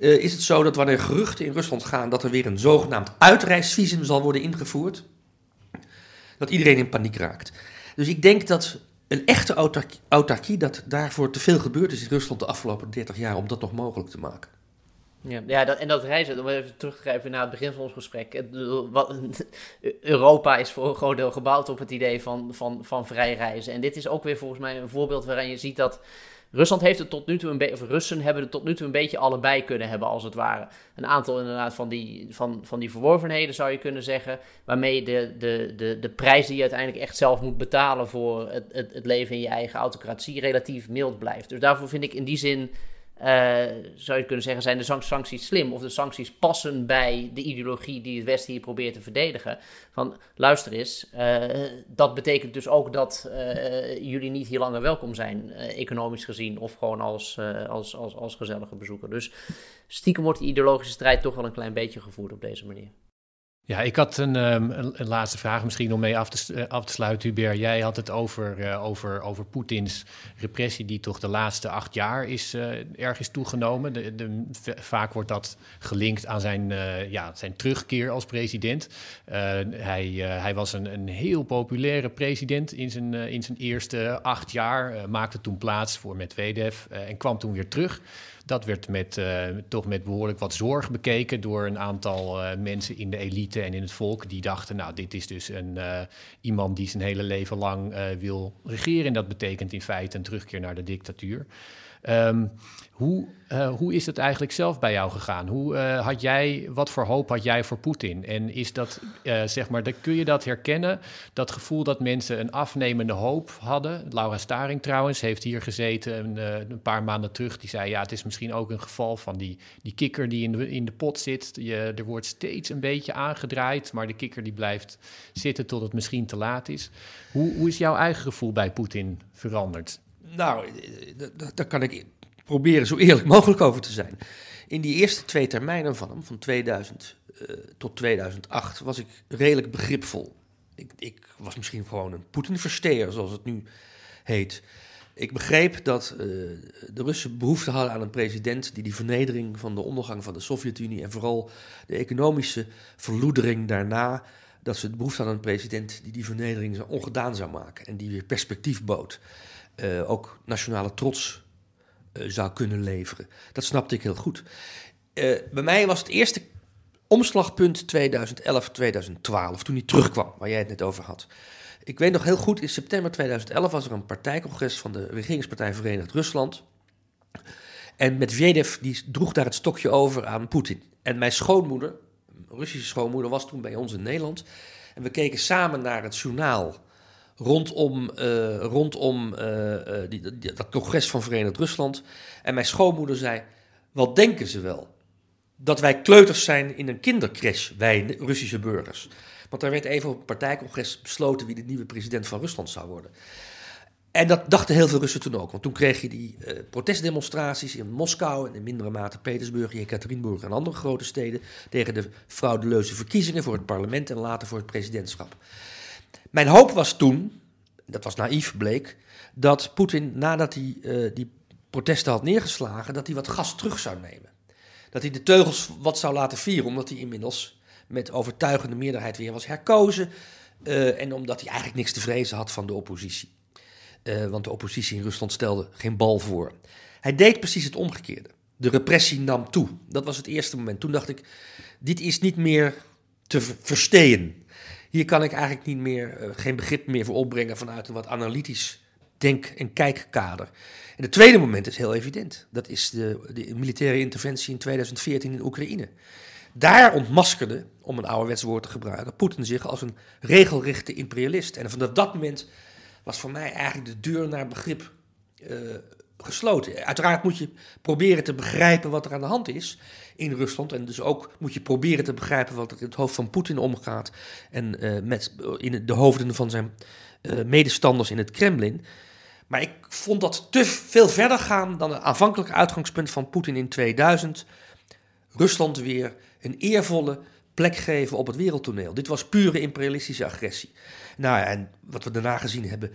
uh, is het zo dat wanneer geruchten in Rusland gaan dat er weer een zogenaamd uitreisvisum zal worden ingevoerd, dat iedereen in paniek raakt. Dus ik denk dat een echte autarkie dat daarvoor te veel gebeurd is in Rusland de afgelopen 30 jaar om dat nog mogelijk te maken. Ja, ja dat, en dat reizen, om even terug te grijpen naar het begin van ons gesprek. Wat, [laughs] Europa is voor een groot deel gebouwd op het idee van, van, van vrij reizen. En dit is ook weer volgens mij een voorbeeld waarin je ziet dat Rusland heeft het tot nu toe een beetje, of Russen hebben het tot nu toe een beetje allebei kunnen hebben, als het ware. Een aantal inderdaad van die, van, van die verworvenheden zou je kunnen zeggen, waarmee de, de, de, de prijs die je uiteindelijk echt zelf moet betalen voor het, het, het leven in je eigen autocratie relatief mild blijft. Dus daarvoor vind ik in die zin zou je kunnen zeggen, zijn de sancties slim? Of de sancties passen bij de ideologie die het Westen hier probeert te verdedigen? Van luister eens, uh, dat betekent dus ook dat uh, jullie niet hier langer welkom zijn, economisch gezien, of gewoon als, als, als, als gezellige bezoeker. Dus stiekem wordt die ideologische strijd toch wel een klein beetje gevoerd op deze manier. Ja, ik had een, um, een, een, laatste vraag misschien om mee af te, uh, af te sluiten, Hubert. Jij had het over, uh, over, over Poetins repressie, die toch de laatste acht jaar is, uh, erg is toegenomen. De, de, vaak wordt dat gelinkt aan zijn, ja, zijn terugkeer als president. hij, hij was een, een heel populaire president in zijn, in zijn eerste acht jaar, maakte toen plaats voor Medvedev en kwam toen weer terug. Dat werd met, uh, toch met behoorlijk wat zorg bekeken door een aantal uh, mensen in de elite en in het volk. Die dachten, nou, dit is dus een, uh, iemand die zijn hele leven lang wil regeren. En dat betekent in feite een terugkeer naar de dictatuur. Ehm, hoe, uh, hoe is het eigenlijk zelf bij jou gegaan? Hoe uh, had jij, wat voor hoop had jij voor Poetin? En is dat, uh, zeg maar, kun je dat herkennen? Dat gevoel dat mensen een afnemende hoop hadden. Laura Staring trouwens heeft hier gezeten een, een, paar maanden terug. Die zei, ja, het is misschien ook een geval van die, die kikker die in de, in de pot zit. Je, er wordt steeds een beetje aangedraaid, maar de kikker die blijft zitten tot het misschien te laat is. Hoe, hoe is jouw eigen gevoel bij Poetin veranderd? Nou, daar kan ik proberen zo eerlijk [laughs] mogelijk over te zijn. In die eerste twee termijnen van hem, van 2000 uh, eh, tot 2008, was ik redelijk begripvol. Ik, ik was misschien gewoon een Poetin-versteer, zoals het nu heet. Ik begreep dat uh, de Russen behoefte hadden aan een president die die vernedering van de ondergang van de Sovjet-Unie en vooral de economische verloedering daarna, dat ze behoefte hadden aan een president die die vernedering ongedaan zou maken en die weer perspectief bood. Uh, ook nationale trots uh, zou kunnen leveren. Dat snapte ik heel goed. Uh, bij mij was het eerste omslagpunt 2011, 2012, toen hij terugkwam, waar jij het net over had. Ik weet nog heel goed, in september 2011 was er een partijcongres van de regeringspartij Verenigd Rusland. En Medvedev die droeg daar het stokje over aan Poetin. En mijn schoonmoeder, Russische schoonmoeder, was toen bij ons in Nederland. En we keken samen naar het journaal rondom, uh, rondom uh, die, die, dat congres van Verenigd Rusland. En mijn schoonmoeder zei: Wat denken ze wel? Dat wij kleuters zijn in een kindercrash, wij Russische burgers. Want daar werd even op een partijcongres besloten wie de nieuwe president van Rusland zou worden. En dat dachten heel veel Russen toen ook. Want toen kreeg je die protestdemonstraties in Moskou en in mindere mate Petersburg, Jekaterinburg en andere grote steden. tegen de fraudeleuze verkiezingen voor het parlement en later voor het presidentschap. Mijn hoop was toen, dat was naïef bleek, dat Poetin nadat hij uh, die protesten had neergeslagen, dat hij wat gas terug zou nemen. Dat hij de teugels wat zou laten vieren, omdat hij inmiddels met overtuigende meerderheid weer was herkozen. Uh, en omdat hij eigenlijk niks te vrezen had van de oppositie. Uh, want de oppositie in Rusland stelde geen bal voor. Hij deed precies het omgekeerde. De repressie nam toe. Dat was het eerste moment. Toen dacht ik, dit is niet meer te versteen. Hier kan ik eigenlijk niet meer, uh, geen begrip meer voor opbrengen vanuit een wat analytisch denk- en kijkkader. En het tweede moment is heel evident. Dat is de, de militaire interventie in 2014 in Oekraïne. Daar ontmaskerde, om een ouderwets woord te gebruiken, Poetin zich als een regelrechte imperialist. En vanaf dat moment was voor mij eigenlijk de deur naar begrip uh, gesloten. Uiteraard moet je proberen te begrijpen wat er aan de hand is in Rusland. En dus ook moet je proberen te begrijpen wat er in het hoofd van Poetin omgaat. En uh, met in de hoofden van zijn uh, medestanders in het Kremlin. Maar ik vond dat te veel verder gaan dan het aanvankelijke uitgangspunt van Poetin in 2000. Rusland weer een eervolle plek geven op het wereldtoneel. Dit was pure imperialistische agressie. Nou en wat we daarna gezien hebben,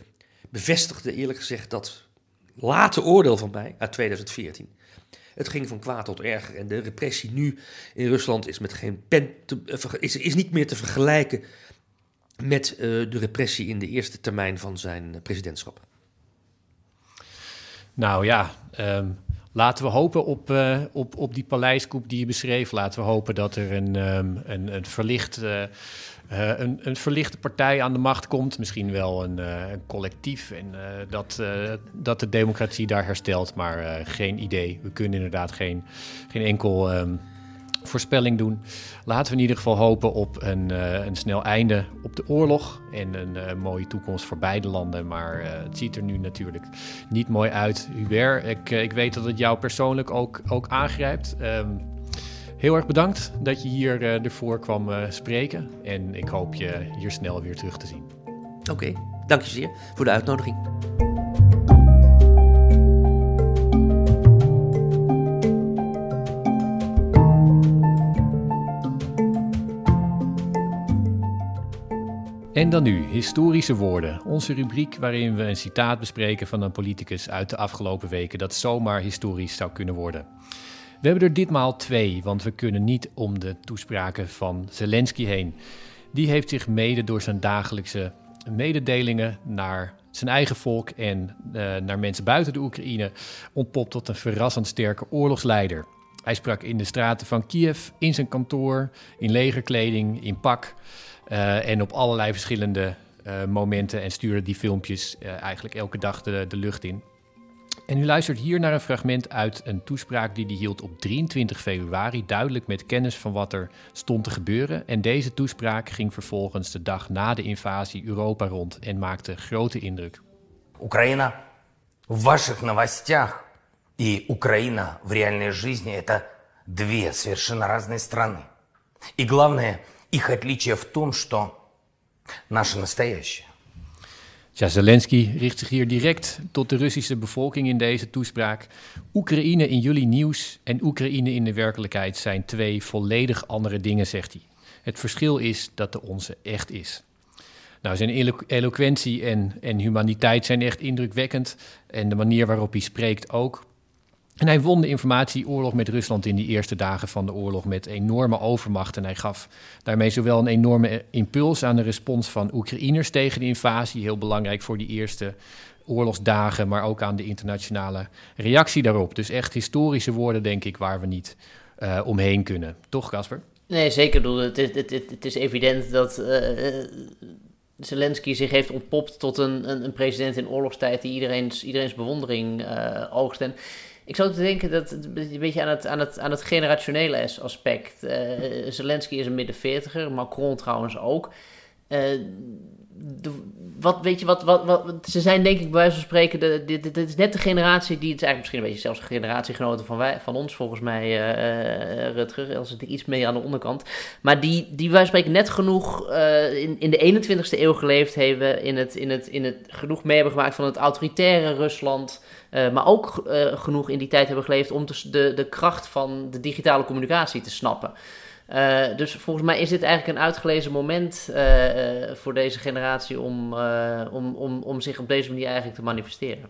bevestigde eerlijk gezegd dat late oordeel van mij uit 2014. Het ging van kwaad tot erger. En de repressie nu in Rusland is, met geen pen te, eh, is, is niet meer te vergelijken met uh, de repressie in de eerste termijn van zijn presidentschap. Nou ja, um, laten we hopen op, uh, op, op die paleiskoep die je beschreef. Laten we hopen dat er een, um, een, een verlicht. Uh, een, een, verlichte partij aan de macht komt. Misschien wel een, uh, een collectief. En uh, dat, dat de democratie daar herstelt. Maar geen idee. We kunnen inderdaad geen, geen enkel um, voorspelling doen. Laten we in ieder geval hopen op een, een snel einde op de oorlog. En een mooie toekomst voor beide landen. Maar het ziet er nu natuurlijk niet mooi uit. Hubert, ik, ik weet dat het jou persoonlijk ook, ook aangrijpt. Um, Heel erg bedankt dat je hier uh, ervoor kwam uh, spreken. En ik hoop je hier snel weer terug te zien. Oké, okay, dank je zeer voor de uitnodiging. En dan nu, historische woorden. Onze rubriek waarin we een citaat bespreken van een politicus uit de afgelopen weken dat zomaar historisch zou kunnen worden. We hebben er ditmaal twee, want we kunnen niet om de toespraken van Zelensky heen. Die heeft zich mede door zijn dagelijkse mededelingen naar zijn eigen volk en uh, naar mensen buiten de Oekraïne ontpopt tot een verrassend sterke oorlogsleider. Hij sprak in de straten van Kiev, in zijn kantoor, in legerkleding, in pak uh, en op allerlei verschillende uh, momenten en stuurde die filmpjes eigenlijk elke dag de, de lucht in. En u luistert hier naar een fragment uit een toespraak die hij hield op 23 februari, duidelijk met kennis van wat er stond te gebeuren. En deze toespraak ging vervolgens de dag na de invasie Europa rond en maakte grote indruk. Украина в ваших новостях и Украина в реальной жизни – это две совершенно разные страны. И главное, их отличие в том, что наше настоящее. ja, Zelensky richt zich hier direct tot de Russische bevolking in deze toespraak. Oekraïne in jullie nieuws en Oekraïne in de werkelijkheid zijn twee volledig andere dingen, zegt hij. Het verschil is dat de onze echt is. Nou, zijn elo eloquentie en, en humaniteit zijn echt indrukwekkend. En de manier waarop hij spreekt ook. En hij won de informatieoorlog met Rusland in die eerste dagen van de oorlog met enorme overmacht. En hij gaf daarmee zowel een enorme impuls aan de respons van Oekraïners tegen de invasie, heel belangrijk voor die eerste oorlogsdagen, maar ook aan de internationale reactie daarop. Dus echt historische woorden, denk ik, waar we niet uh, omheen kunnen. Toch, Casper? Nee, zeker. Het, het, het, het is evident dat uh, Zelensky zich heeft ontpopt tot een, een, een, president in oorlogstijd die iedereen's, iedereen's bewondering uh, oogst. En ik zou te denken dat het een beetje aan het, aan het, aan het generationele aspect. Uh, Zelensky is een midden veertiger, Macron trouwens ook. De, wat, weet je, wat, wat, wat, ze zijn denk ik bij wijze van spreken, dit, dit is net de generatie die, het is eigenlijk misschien een beetje zelfs een generatiegenoten van, wij, van ons volgens mij, uh, Rutger, als het iets meer aan de onderkant, maar die, die wij spreken net genoeg in, in de 21ste eeuw geleefd hebben, in het, in het, in het genoeg mee hebben gemaakt van het autoritaire Rusland, uh, maar ook uh, genoeg in die tijd hebben geleefd om dus de, de kracht van de digitale communicatie te snappen. Uh, dus volgens mij is dit eigenlijk een uitgelezen moment voor deze generatie om, om, om, om zich op deze manier eigenlijk te manifesteren.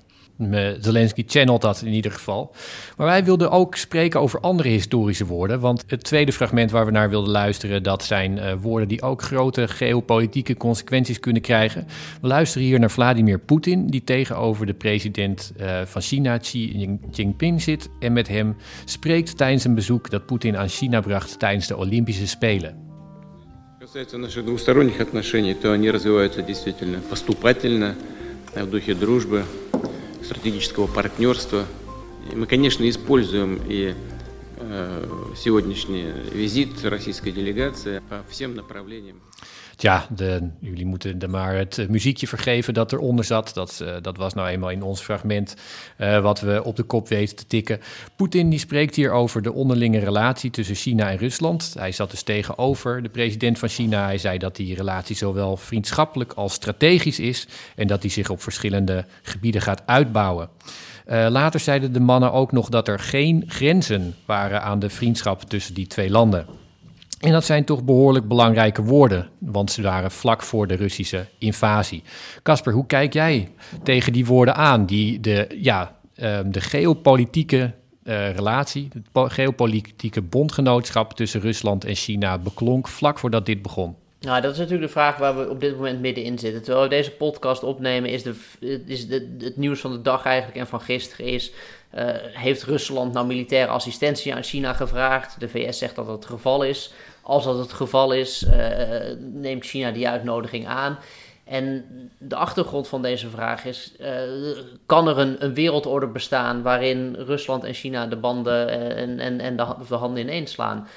Zelensky channelt dat in ieder geval. Maar wij wilden ook spreken over andere historische woorden. Want het tweede fragment waar we naar wilden luisteren, dat zijn uh, woorden die ook grote geopolitieke consequenties kunnen krijgen. We luisteren hier naar Vladimir Poetin, die tegenover de president uh, van China, Xi Jinping, zit. En met hem spreekt tijdens een bezoek dat Poetin aan China bracht tijdens de Olympische Spelen. касается наших двусторонних отношений, то они развиваются действительно поступательно, в духе дружбы, стратегического партнерства. И мы, конечно, используем и э, сегодняшний визит российской делегации по всем направлениям. De, jullie moeten er maar het muziekje vergeven dat eronder zat. Dat, uh, dat was nou eenmaal in ons fragment uh, wat we op de kop weten te tikken. Poetin die spreekt hier over de onderlinge relatie tussen China en Rusland. Hij zat dus tegenover de president van China. Hij zei dat die relatie zowel vriendschappelijk als strategisch is en dat die zich op verschillende gebieden gaat uitbouwen. Later zeiden de mannen ook nog dat er geen grenzen waren aan de vriendschap tussen die twee landen. En dat zijn toch behoorlijk belangrijke woorden, want ze waren vlak voor de Russische invasie. Casper, hoe kijk jij tegen die woorden aan, die de, ja, de geopolitieke uh, relatie, het geopolitieke bondgenootschap tussen Rusland en China beklonk vlak voordat dit begon? Nou, dat is natuurlijk de vraag waar we op dit moment middenin zitten. Terwijl we deze podcast opnemen, is, de, is de, het nieuws van de dag eigenlijk en van gisteren is... Uh, heeft Rusland nou militaire assistentie aan China gevraagd? De VS zegt dat dat het geval is. Als dat het geval is, uh, neemt China die uitnodiging aan. En de achtergrond van deze vraag is: uh, kan er een, een, wereldorde bestaan waarin Rusland en China de banden en, en, en de, de handen ineens slaan?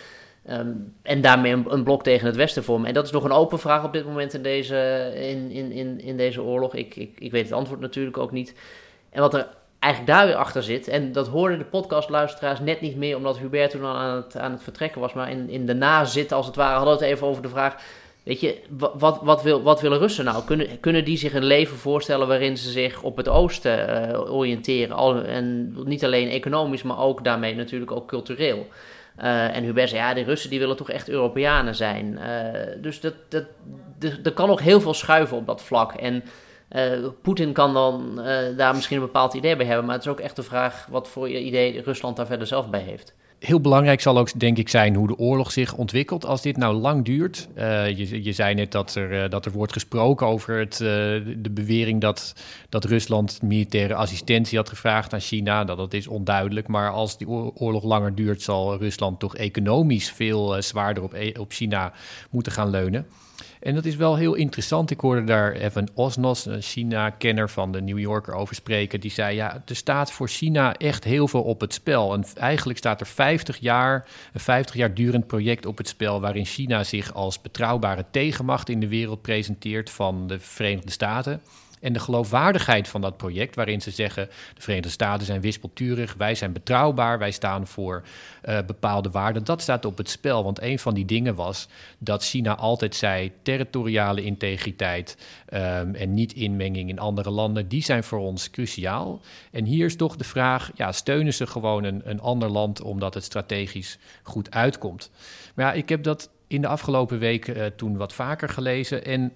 Um, en daarmee een, een, blok tegen het Westen vormen. En dat is nog een open vraag op dit moment in deze, in, in, in, in deze oorlog. Ik, ik, ik weet het antwoord natuurlijk ook niet. En wat er eigenlijk daar weer achter zit. En dat hoorden de podcastluisteraars net niet meer, omdat Hubert toen aan het, aan het vertrekken was. Maar in, in de nazit, als het ware, hadden we het even over de vraag. Weet je, wat, wat, wil, wat willen Russen nou? Kunnen, kunnen die zich een leven voorstellen waarin ze zich op het oosten uh, oriënteren? Al, en niet alleen economisch, maar ook daarmee natuurlijk ook cultureel. Uh, en Hubert zei, ja, die Russen die willen toch echt Europeanen zijn. Uh, dus dat, dat, er kan nog heel veel schuiven op dat vlak. En uh, Poetin kan dan uh, daar misschien een bepaald idee bij hebben, maar het is ook echt de vraag wat voor idee Rusland daar verder zelf bij heeft. Heel belangrijk zal ook, denk ik, zijn hoe de oorlog zich ontwikkelt. Als dit nou lang duurt. Uh, je, je zei net dat er, dat er wordt gesproken over het, de bewering dat, dat Rusland militaire assistentie had gevraagd aan China. Dat, dat is onduidelijk. Maar als die oorlog langer duurt, zal Rusland toch economisch veel zwaarder op, e, op China moeten gaan leunen. En dat is wel heel interessant. Ik hoorde daar Evan Osnos, een China-kenner van de New Yorker, over spreken. Die zei, ja, er staat voor China echt heel veel op het spel. En eigenlijk staat er 50 jaar, een 50 jaar durend project op het spel... waarin China zich als betrouwbare tegenmacht in de wereld presenteert van de Verenigde Staten... En de geloofwaardigheid van dat project, waarin ze zeggen: de Verenigde Staten zijn wispelturig, wij zijn betrouwbaar, wij staan voor uh, bepaalde waarden, dat staat op het spel. Want een van die dingen was dat China altijd zei: territoriale integriteit um, en niet-inmenging in andere landen, die zijn voor ons cruciaal. En hier is toch de vraag: ja, steunen ze gewoon een, ander land omdat het strategisch goed uitkomt? Maar ja, ik heb dat in de afgelopen weken uh, toen wat vaker gelezen en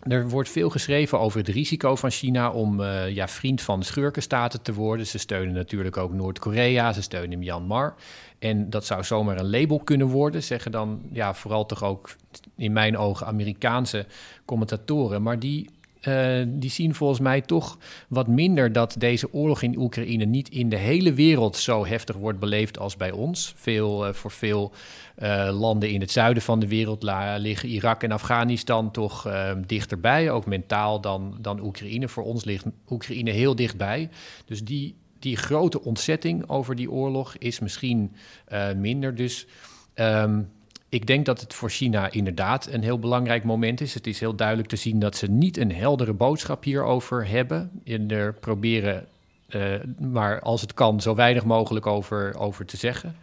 er wordt veel geschreven over het risico van China om uh, ja, vriend van schurkenstaten te worden. Ze steunen natuurlijk ook Noord-Korea, ze steunen Myanmar. En dat zou zomaar een label kunnen worden, zeggen dan ja, vooral toch ook in mijn ogen Amerikaanse commentatoren. Maar die uh, die zien volgens mij toch wat minder dat deze oorlog in Oekraïne niet in de hele wereld zo heftig wordt beleefd als bij ons. Veel, uh, voor veel uh, landen in het zuiden van de wereld liggen Irak en Afghanistan toch dichterbij, ook mentaal dan, dan Oekraïne. Voor ons ligt Oekraïne heel dichtbij. Dus die, die grote ontzetting over die oorlog is misschien minder. Dus. Um, ik denk dat het voor China inderdaad een heel belangrijk moment is. Het is heel duidelijk te zien dat ze niet een heldere boodschap hierover hebben. En er proberen, uh, maar als het kan, zo weinig mogelijk over, over te zeggen.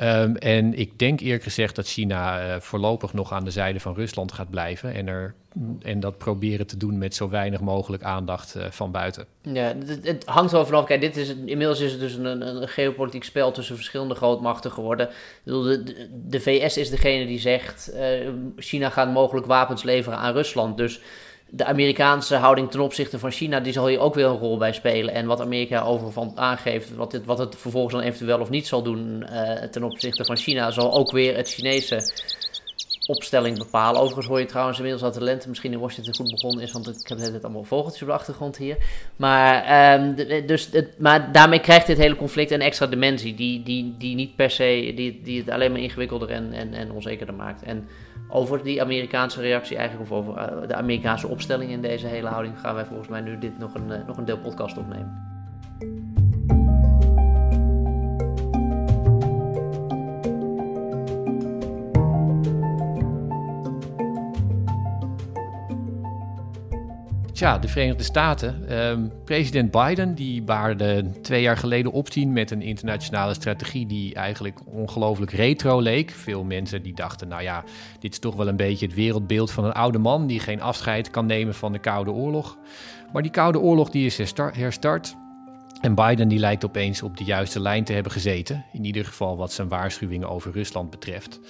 Um, en ik denk eerlijk gezegd dat China uh, voorlopig nog aan de zijde van Rusland gaat blijven. En, er, en dat proberen te doen met zo weinig mogelijk aandacht uh, van buiten. Ja, het, het, hangt wel vanaf. Kijk, dit is, inmiddels is het dus een, een geopolitiek spel tussen verschillende grootmachten geworden. De, de, de VS is degene die zegt: uh, China gaat mogelijk wapens leveren aan Rusland. Dus de Amerikaanse houding ten opzichte van China, die zal hier ook weer een rol bij spelen. En wat Amerika over van aangeeft, wat, dit, wat het vervolgens dan eventueel of niet zal doen uh, ten opzichte van China, zal ook weer het Chinese opstelling bepalen. Overigens hoor je trouwens inmiddels dat de lente misschien in Washington goed begonnen is, want ik heb het allemaal vogeltjes op de achtergrond hier. Maar, um, dus het, maar daarmee krijgt dit hele conflict een extra dimensie, die, die, die niet per se, die, die het alleen maar ingewikkelder en, en, en onzekerder maakt. En over die Amerikaanse reactie eigenlijk, of over uh, de Amerikaanse opstelling in deze hele houding, gaan wij volgens mij nu dit nog een, uh, nog een deel podcast opnemen. Tja, de Verenigde Staten. Um, president Biden die baarde twee jaar geleden opzien met een internationale strategie die eigenlijk ongelooflijk retro leek. Veel mensen die dachten, nou ja, dit is toch wel een beetje het wereldbeeld van een oude man die geen afscheid kan nemen van de Koude Oorlog. Maar die Koude Oorlog die is herstart. En Biden die lijkt opeens op de juiste lijn te hebben gezeten. In ieder geval wat zijn waarschuwingen over Rusland betreft.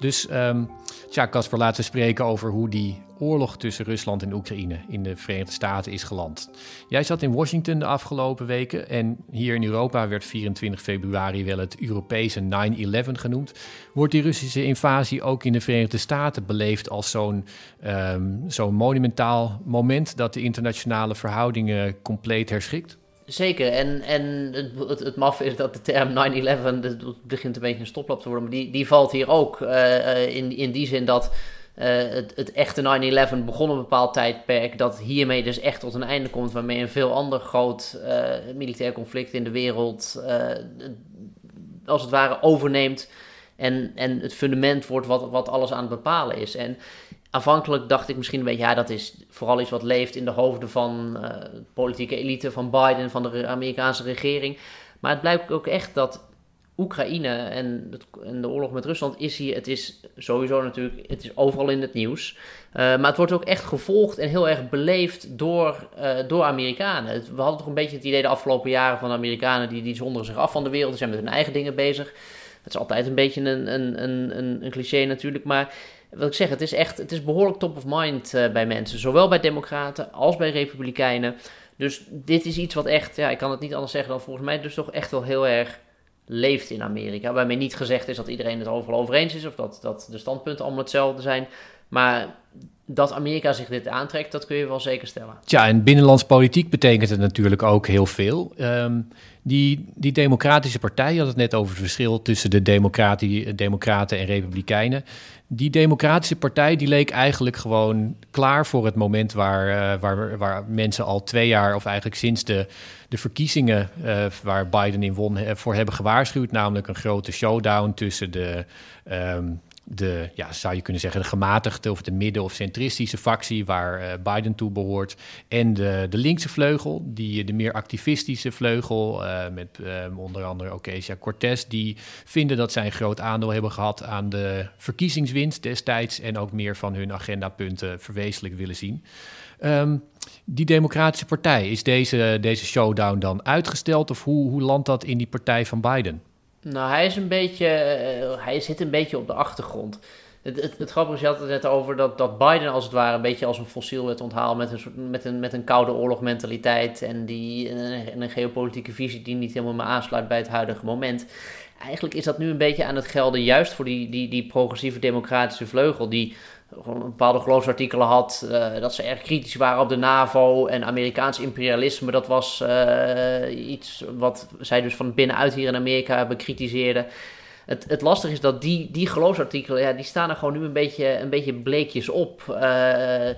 Dus um, tja, Casper, laten we spreken over hoe die oorlog tussen Rusland en Oekraïne in de Verenigde Staten is geland. Jij zat in Washington de afgelopen weken en hier in Europa werd 24 februari wel het Europese 9-11 genoemd. Wordt die Russische invasie ook in de Verenigde Staten beleefd als zo'n um, zo'n monumentaal moment dat de internationale verhoudingen compleet herschikt? Zeker, en, en het, het, maf is dat de term 9-11, dat begint een beetje een stoplap te worden, maar die, die valt hier ook uh, in, in die zin dat uh, het, het, echte 9-11 begon een bepaald tijdperk, dat hiermee dus echt tot een einde komt, waarmee een veel ander groot militair conflict in de wereld als het ware overneemt en, en het fundament wordt wat, wat alles aan het bepalen is. En Aanvankelijk dacht ik misschien een beetje, ja, dat is vooral iets wat leeft in de hoofden van uh, de politieke elite, van Biden, van de Amerikaanse regering. Maar het blijkt ook echt dat Oekraïne en, en, de oorlog met Rusland is hier, het is sowieso natuurlijk, het is overal in het nieuws. Uh, maar het wordt ook echt gevolgd en heel erg beleefd door, uh, door Amerikanen. We hadden toch een beetje het idee de afgelopen jaren van Amerikanen, die, die zonderen zich af van de wereld, die zijn met hun eigen dingen bezig. Het is altijd een beetje een, een, een, een, een cliché natuurlijk, maar wil ik zeggen, het is echt het is behoorlijk top of mind uh, bij mensen. Zowel bij democraten als bij republikeinen. Dus dit is iets wat echt, ja, ik kan het niet anders zeggen dan volgens mij dus toch echt wel heel erg leeft in Amerika. Waarmee niet gezegd is dat iedereen het overal over eens is of dat, dat de standpunten allemaal hetzelfde zijn. Maar dat Amerika zich dit aantrekt, dat kun je wel zeker stellen. Tja, en binnenlands politiek betekent het natuurlijk ook heel veel. Um, die, die Democratische Partij, je had het net over het verschil tussen de Democraten en Republikeinen. Die Democratische Partij die leek eigenlijk gewoon klaar voor het moment waar, uh, waar, waar mensen al twee jaar, of eigenlijk sinds de, de verkiezingen uh, waar Biden in won, voor hebben gewaarschuwd. Namelijk een grote showdown tussen de. Um, de, ja, zou je kunnen zeggen, de gematigde of de midden- of centristische factie waar uh, Biden toe behoort. En de, de linkse vleugel, die, de meer activistische vleugel, uh, met uh, onder andere Ocasio Cortez, die vinden dat zij een groot aandeel hebben gehad aan de verkiezingswinst destijds en ook meer van hun agendapunten verwezenlijk willen zien. Um, die Democratische Partij, is deze, deze showdown dan uitgesteld of hoe, hoe landt dat in die partij van Biden? Nou, hij is een beetje, uh, hij zit een beetje op de achtergrond. Het, het, grappige is, je had het net over dat, dat Biden als het ware een beetje als een fossiel werd onthaald met een, met een, met een koude oorlog mentaliteit en, die, een, een geopolitieke visie die niet helemaal meer aansluit bij het huidige moment. Eigenlijk is dat nu een beetje aan het gelden juist voor die, die, die progressieve democratische vleugel die bepaalde geloofsartikelen had. Uh, dat ze erg kritisch waren op de NAVO en Amerikaans imperialisme. Dat was uh, iets wat zij dus van binnenuit hier in Amerika bekritiseerden. Het, het lastige is dat die, die geloofsartikelen, ja, die staan er gewoon nu een beetje, een beetje bleekjes op. Uh,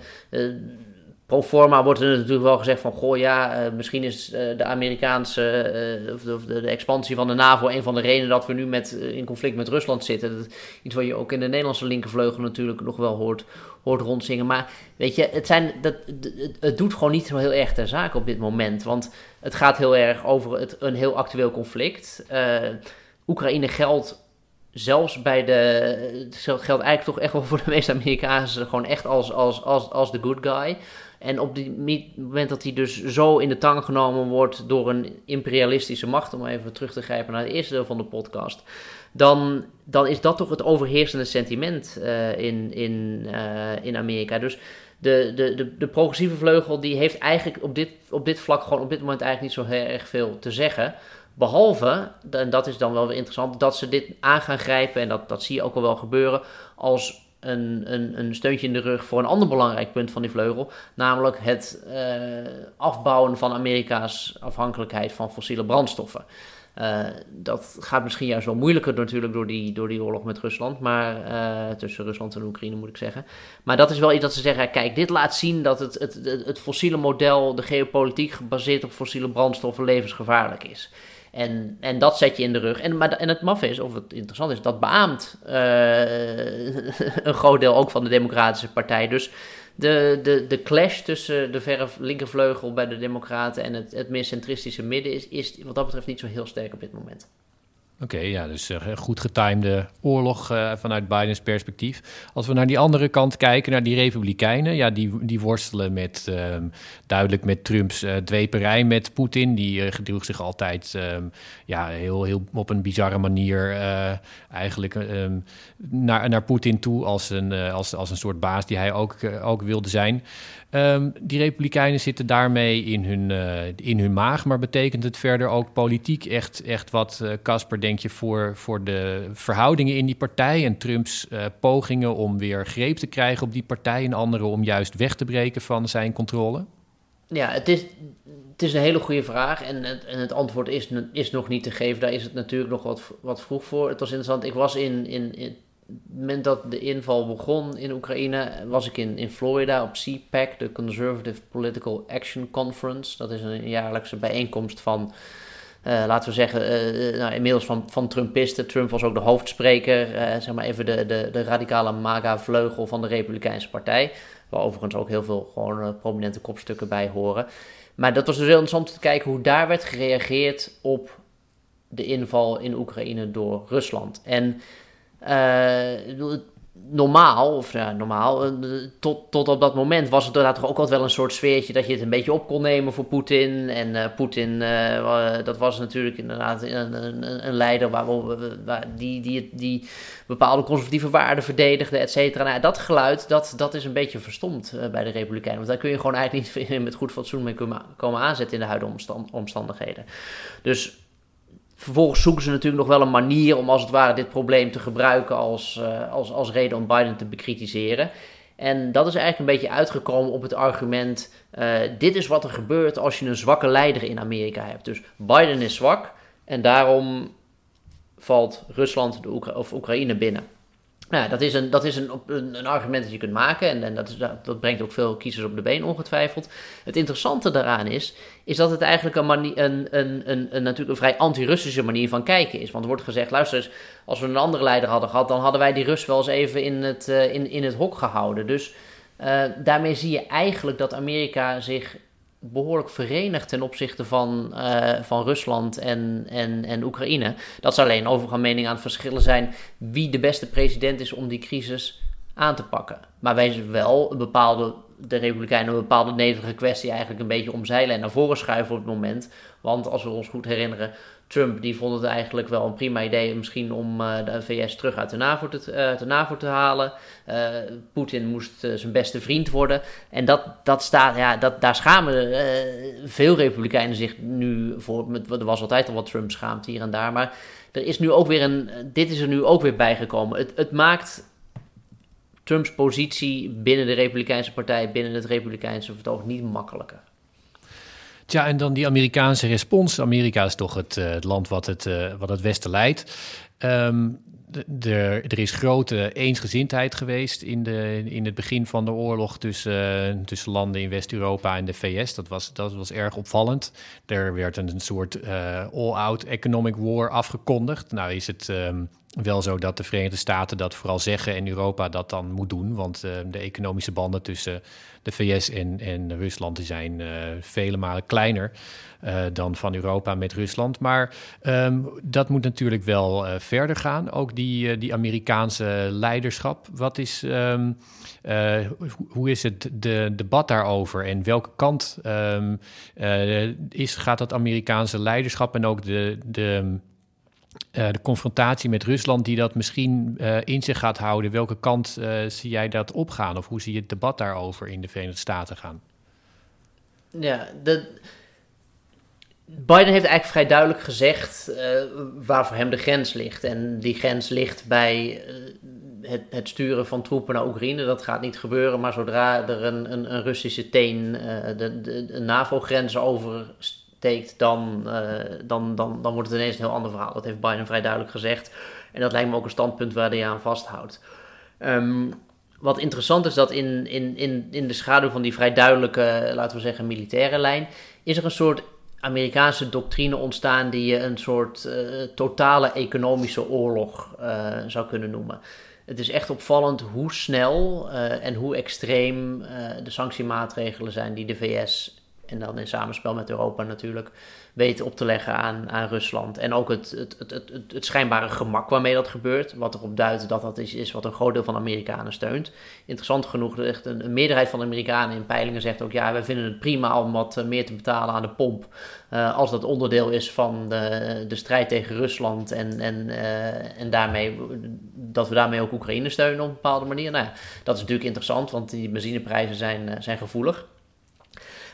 pro forma wordt er natuurlijk wel gezegd van... goh ja, uh, misschien is uh, de Amerikaanse... Uh, of, de, de, expansie van de NAVO... een van de redenen dat we nu met, in conflict met Rusland zitten. Dat, iets wat je ook in de Nederlandse linkervleugel natuurlijk nog wel hoort, hoort rondzingen. Maar weet je, het, zijn, dat, het, doet gewoon niet zo heel erg ter zake op dit moment. Want het gaat heel erg over het, een heel actueel conflict. Oekraïne geldt zelfs bij de. Geldt eigenlijk toch echt wel voor de meeste Amerikanen. gewoon echt als, als, als, als de good guy. En op het moment dat hij dus zo in de tang genomen wordt door een imperialistische macht, om even terug te grijpen naar het eerste deel van de podcast, dan, dan is dat toch het overheersende sentiment uh, in, in, uh, in Amerika. Dus de, de, de, de, progressieve vleugel die heeft eigenlijk op dit, op dit vlak gewoon op dit moment eigenlijk niet zo heel erg veel te zeggen. Behalve, en dat is dan wel weer interessant, dat ze dit aan gaan grijpen, en dat, dat zie je ook al wel gebeuren, als een, een, een steuntje in de rug voor een ander belangrijk punt van die vleugel. Namelijk het uh, afbouwen van Amerika's afhankelijkheid van fossiele brandstoffen. Uh, dat gaat misschien juist wel moeilijker natuurlijk door die, door die oorlog met Rusland. Maar uh, tussen Rusland en Oekraïne moet ik zeggen. Maar dat is wel iets dat ze zeggen. Kijk, dit laat zien dat het, het, het fossiele model, de geopolitiek gebaseerd op fossiele brandstoffen, levensgevaarlijk is. En, en dat zet je in de rug. En, maar, en het maf is, of het interessant is, dat beaamt uh, [laughs] een groot deel ook van de Democratische Partij. Dus de, de, de clash tussen de verre linkervleugel bij de Democraten en het, het meer centristische midden is, is wat dat betreft niet zo heel sterk op dit moment. Oké, ja, dus uh, goed getimede oorlog uh, vanuit Bidens perspectief. Als we naar die andere kant kijken, naar die Republikeinen, ja, die, die worstelen met uh, duidelijk met Trumps uh, dweperij met Poetin. Die gedroeg zich altijd ehm, ja, heel, heel op een bizarre manier eigenlijk ehm, naar, naar Poetin toe als een, als, als een soort baas die hij ook, ook wilde zijn. Die Republikeinen zitten daarmee in hun, in hun maag. Maar betekent het verder ook politiek echt, echt wat, Casper, uh, denk je, voor, voor de verhoudingen in die partij en Trumps uh, pogingen om weer greep te krijgen op die partij en anderen om juist weg te breken van zijn controle? Ja, het is, het is een hele goede vraag en het, en het antwoord is, is nog niet te geven. Daar is het natuurlijk nog wat, wat vroeg voor. Het was interessant, ik was in, in, in het moment dat de inval begon in Oekraïne, was ik in, in Florida op CPAC, de Conservative Political Action Conference. Dat is een jaarlijkse bijeenkomst van, uh, laten we zeggen, uh, nou, inmiddels van, van Trumpisten. Trump was ook de hoofdspreker, zeg maar even de, de, de radicale MAGA-vleugel van de Republikeinse Partij. Waar overigens ook heel veel gewoon prominente kopstukken bij horen. Maar dat was dus heel interessant om te kijken hoe daar werd gereageerd op de inval in Oekraïne door Rusland. En uh, normaal, of ja, normaal, uh, tot, tot op dat moment was het inderdaad toch ook altijd wel een soort sfeertje dat je het een beetje op kon nemen voor Poetin. En uh, Poetin, dat was natuurlijk inderdaad een, leider waar we, die, die, die bepaalde conservatieve waarden verdedigde, et cetera. Nou, dat geluid, dat, dat is een beetje verstomd bij de Republikeinen. Want daar kun je gewoon eigenlijk niet [laughs] met goed fatsoen mee komen aanzetten in de huidige omstand, omstandigheden. Dus Vervolgens zoeken ze natuurlijk nog wel een manier om als het ware dit probleem te gebruiken als, uh, als, als reden om Biden te bekritiseren. En dat is eigenlijk een beetje uitgekomen op het argument: uh, dit is wat er gebeurt als je een zwakke leider in Amerika hebt. Dus Biden is zwak en daarom valt Rusland de Oekra of Oekraïne binnen. Nou, dat is een, dat is een, een, argument dat je kunt maken en, en dat, is, dat, brengt ook veel kiezers op de been, ongetwijfeld. Het interessante daaraan is, is dat het eigenlijk een, manier, een, een, een, natuurlijk een vrij anti-Russische manier van kijken is. Want er wordt gezegd, luister eens, als we een andere leider hadden gehad, dan hadden wij die Rus wel eens even in het, uh, in, in het hok gehouden. Dus uh, daarmee zie je eigenlijk dat Amerika zich behoorlijk verenigd ten opzichte van, uh, van Rusland en, en, en Oekraïne. Dat zou alleen overal mening aan het verschillen zijn wie de beste president is om die crisis aan te pakken. Maar wij zijn wel een bepaalde, de Republikeinen een bepaalde nederige kwestie eigenlijk een beetje omzeilen en naar voren schuiven op het moment. Want als we ons goed herinneren, Trump die vond het eigenlijk wel een prima idee misschien om uh, de VS terug uit de NAVO te, NAVO te halen. Uh, Poetin moest zijn beste vriend worden. En dat, dat staat, ja, dat, daar schamen veel Republikeinen zich nu voor. Er was altijd al wat Trump schaamt hier en daar. Maar er is nu ook weer een. Dit is er nu ook weer bijgekomen. Het, het maakt Trumps positie binnen de Republikeinse partij, binnen het Republikeinse vertoog niet makkelijker. Tja, en dan die Amerikaanse respons. Amerika is toch het, uh, het land wat het, uh, wat het Westen leidt. Um, er, is grote eensgezindheid geweest in, de, in het begin van de oorlog tussen, uh, tussen landen in West-Europa en de VS. Dat was, dat was erg opvallend. Er werd een, soort all-out economic war afgekondigd. Nou is het um, wel zo dat de Verenigde Staten dat vooral zeggen en Europa dat dan moet doen. Want uh, de economische banden tussen de VS en, en Rusland zijn uh, vele malen kleiner uh, dan van Europa met Rusland. Maar um, dat moet natuurlijk wel verder gaan. Ook die, die Amerikaanse leiderschap. Wat is, um, hoe is het de debat daarover en welke kant um, is, gaat dat Amerikaanse leiderschap en ook de. de uh, de confrontatie met Rusland, die dat misschien uh, in zich gaat houden. Welke kant uh, zie jij dat opgaan? Of hoe zie je het debat daarover in de Verenigde Staten gaan? Ja, de... Biden heeft eigenlijk vrij duidelijk gezegd waar voor hem de grens ligt. En die grens ligt bij het, het, sturen van troepen naar Oekraïne. Dat gaat niet gebeuren, maar zodra er een, een, een Russische teen de, de, de NAVO-grens over dan, uh, dan, dan, dan wordt het ineens een heel ander verhaal. Dat heeft Biden vrij duidelijk gezegd. En dat lijkt me ook een standpunt waar hij aan vasthoudt. Um, wat interessant is dat in, in, in, in de schaduw van die vrij duidelijke, laten we zeggen, militaire lijn, is er een soort Amerikaanse doctrine ontstaan die je een soort uh, totale economische oorlog uh, zou kunnen noemen. Het is echt opvallend hoe snel en hoe extreem de sanctiemaatregelen zijn die de VS en dan in samenspel met Europa natuurlijk weten op te leggen aan, aan Rusland. En ook het, het, het, het, het schijnbare gemak waarmee dat gebeurt, wat erop duidt dat dat is, is wat een groot deel van Amerikanen steunt. Interessant genoeg, echt een, meerderheid van de Amerikanen in peilingen zegt ook, ja, wij vinden het prima om wat eh, meer te betalen aan de pomp, uh, als dat onderdeel is van de, de strijd tegen Rusland en, en, uh, en daarmee, dat we daarmee ook Oekraïne steunen op een bepaalde manier. Nou ja, dat is natuurlijk interessant, want die benzineprijzen zijn, zijn gevoelig.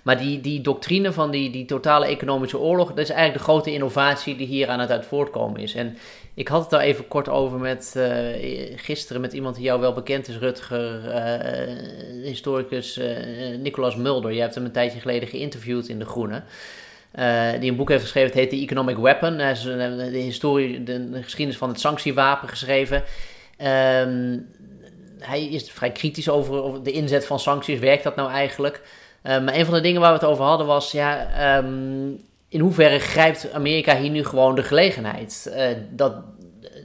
Maar die, die doctrine van die, die totale economische oorlog, dat is eigenlijk de grote innovatie die hier aan het uit voortkomen is. En ik had het daar even kort over met uh, gisteren met iemand die jou wel bekend is, Rutger, uh, historicus uh, Nicolas Mulder. Je hebt hem een tijdje geleden geïnterviewd in De Groene. die een boek heeft geschreven, het heet The Economic Weapon. Hij heeft de, de, de, geschiedenis van het sanctiewapen geschreven. Um, hij is vrij kritisch over, over de inzet van sancties. Werkt dat nou eigenlijk? Uh, maar een van de dingen waar we het over hadden was, ja, um, in hoeverre grijpt Amerika hier nu gewoon de gelegenheid? Uh, dat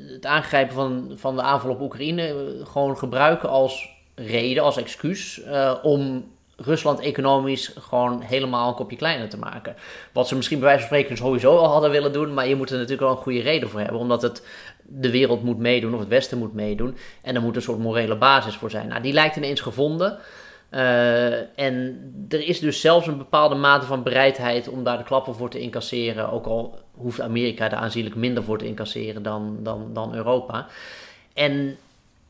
het aangrijpen van, van de aanval op Oekraïne uh, gewoon gebruiken als reden, als excuus om Rusland economisch gewoon helemaal een kopje kleiner te maken. Wat ze misschien bij wijze van spreken sowieso al hadden willen doen, maar je moet er natuurlijk wel een goede reden voor hebben, omdat het de wereld moet meedoen of het Westen moet meedoen en er moet een soort morele basis voor zijn. Nou, die lijkt ineens gevonden. Uh, en er is dus zelfs een bepaalde mate van bereidheid om daar de klappen voor te incasseren. Ook al hoeft Amerika er aanzienlijk minder voor te incasseren dan, dan, dan Europa. En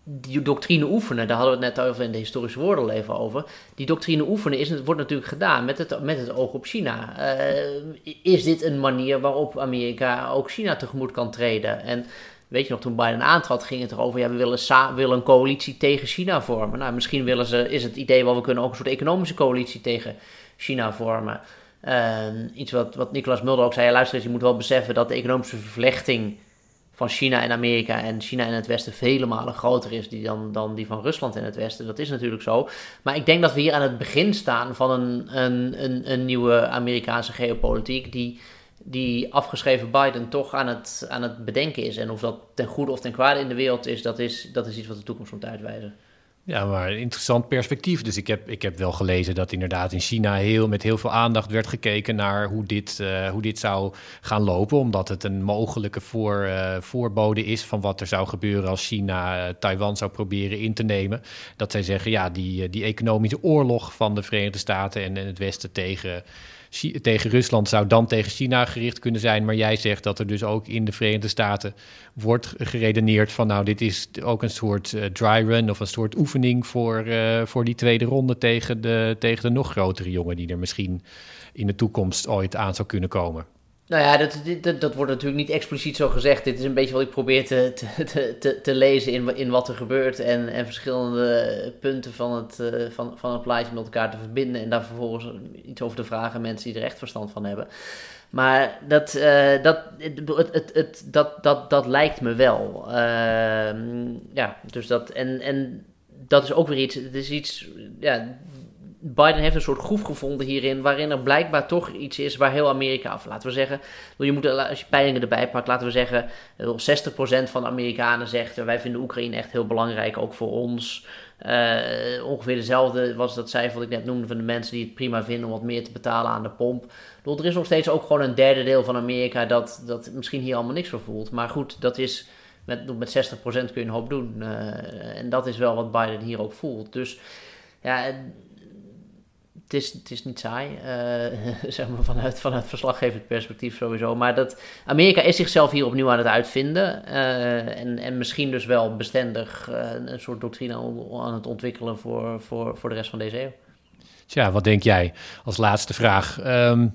die doctrine oefenen, daar hadden we het net over in de historische woorden al even over. Die doctrine oefenen is, wordt natuurlijk gedaan met het, met het oog op China. Uh, is dit een manier waarop Amerika ook China tegemoet kan treden? En weet je nog, toen Biden aantrad, ging het erover, ja, we willen, willen een coalitie tegen China vormen. Nou, misschien willen ze, is het idee wel, we kunnen ook een soort economische coalitie tegen China vormen. Uh, iets wat, wat Nicolas Mulder ook zei, luister eens, je moet wel beseffen dat de economische vervlechting van China en Amerika en China en het Westen vele malen groter is die dan, dan die van Rusland en het Westen. Dat is natuurlijk zo. Maar ik denk dat we hier aan het begin staan van een, een, een, een nieuwe Amerikaanse geopolitiek die, die afgeschreven Biden toch aan het, aan het bedenken is. En of dat ten goede of ten kwade in de wereld is, dat is, dat is iets wat de toekomst moet uitwijzen. Ja, maar een interessant perspectief. Dus ik heb, ik heb wel gelezen dat inderdaad in China heel, met heel veel aandacht werd gekeken naar hoe dit, uh, hoe dit zou gaan lopen. Omdat het een mogelijke voor, uh, voorbode is van wat er zou gebeuren als China uh, Taiwan zou proberen in te nemen. Dat zij zeggen, ja, die, die economische oorlog van de Verenigde Staten en, en het Westen tegen tegen Rusland zou dan tegen China gericht kunnen zijn. Maar jij zegt dat er dus ook in de Verenigde Staten wordt geredeneerd van nou, dit is ook een soort uh, dry run of een soort oefening voor, uh, voor die tweede ronde tegen de, tegen de nog grotere jongen die er misschien in de toekomst ooit aan zou kunnen komen. Nou ja, dat, dat, dat, wordt natuurlijk niet expliciet zo gezegd. Dit is een beetje wat ik probeer te, te, te, te lezen in, in wat er gebeurt. En, en verschillende punten van het, uh, van, van het plaatje met elkaar te verbinden. En daar vervolgens iets over te vragen aan mensen die er echt verstand van hebben. Maar dat, uh, dat, het, het, het, dat, dat, dat lijkt me wel. Uh, ja, dus dat. En, en dat is ook weer iets. Het is iets. Ja, Biden heeft een soort groef gevonden hierin, waarin er blijkbaar toch iets is waar heel Amerika af. Laten we zeggen, je moet, als je peilingen erbij pakt, laten we zeggen, 60% van de Amerikanen zegt, wij vinden Oekraïne echt heel belangrijk, ook voor ons. Uh, ongeveer dezelfde was dat cijfer wat ik net noemde van de mensen die het prima vinden om wat meer te betalen aan de pomp. Bedoel, er is nog steeds ook gewoon een derde deel van Amerika dat, dat misschien hier allemaal niks voor voelt. Maar goed, dat is met, met 60% kun je een hoop doen. En dat is wel wat Biden hier ook voelt. Dus ja, het is, het is niet saai, uh, [laughs] zeg maar vanuit, vanuit verslaggevend perspectief sowieso. Maar dat Amerika is zichzelf hier opnieuw aan het uitvinden. Uh, en, en misschien dus wel bestendig uh, een soort doctrine aan het ontwikkelen voor, voor, voor de rest van deze eeuw. Tja, wat denk jij als laatste vraag? Um,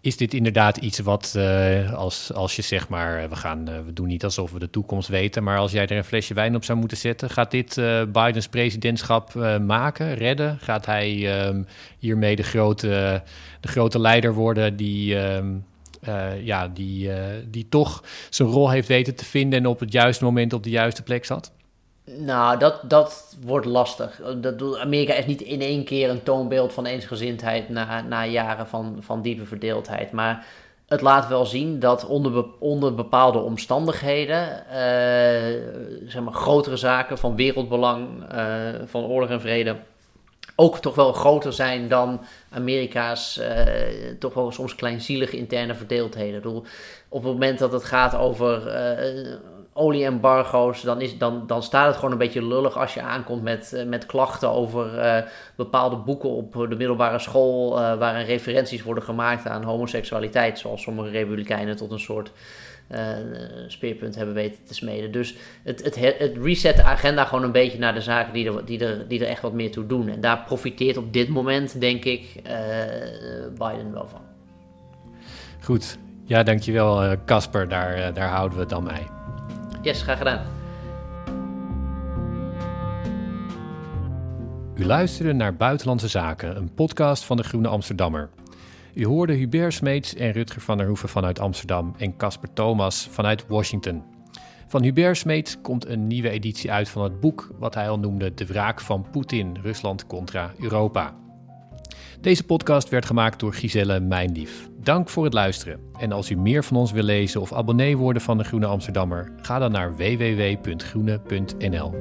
is dit inderdaad iets wat, uh, als, als je zeg maar, we, gaan, uh, we doen niet alsof we de toekomst weten, maar als jij er een flesje wijn op zou moeten zetten, gaat dit Bidens presidentschap maken, redden? Gaat hij um, hiermee de grote, de grote leider worden die, um, ja, die, die toch zijn rol heeft weten te vinden en op het juiste moment op de juiste plek zat? Nou, dat, dat wordt lastig. Dat, Amerika is niet in één keer een toonbeeld van eensgezindheid na, na jaren van, van diepe verdeeldheid. Maar het laat wel zien dat onder, onder bepaalde omstandigheden, uh, zeg maar grotere zaken van wereldbelang, uh, van oorlog en vrede, ook toch wel groter zijn dan Amerika's uh, toch wel soms kleinzielige interne verdeeldheden. Bedoel, op het moment dat het gaat over olieembargo's, dan, is, dan, dan staat het gewoon een beetje lullig als je aankomt met, uh, met klachten over uh, bepaalde boeken op de middelbare school, uh, waarin referenties worden gemaakt aan homoseksualiteit, zoals sommige republikeinen tot een soort speerpunt hebben weten te smeden. Dus het, het, het reset de agenda gewoon een beetje naar de zaken die er, die er, die er echt wat meer toe doen. En daar profiteert op dit moment, denk ik, Biden wel van. Goed, ja, dankjewel Casper, daar, daar houden we het dan bij. Yes, graag gedaan. U luisterde naar Buitenlandse Zaken, een podcast van de Groene Amsterdammer. U hoorde Hubert Smeets en Rutger van der Hoeven vanuit Amsterdam en Casper Thomas vanuit Washington. Van Hubert Smeets komt een nieuwe editie uit van het boek wat hij al noemde De wraak van Poetin, Rusland contra Europa. Deze podcast werd gemaakt door Giselle Mijndief. Dank voor het luisteren. En als u meer van ons wil lezen of abonnee worden van de Groene Amsterdammer, ga dan naar www.groene.nl.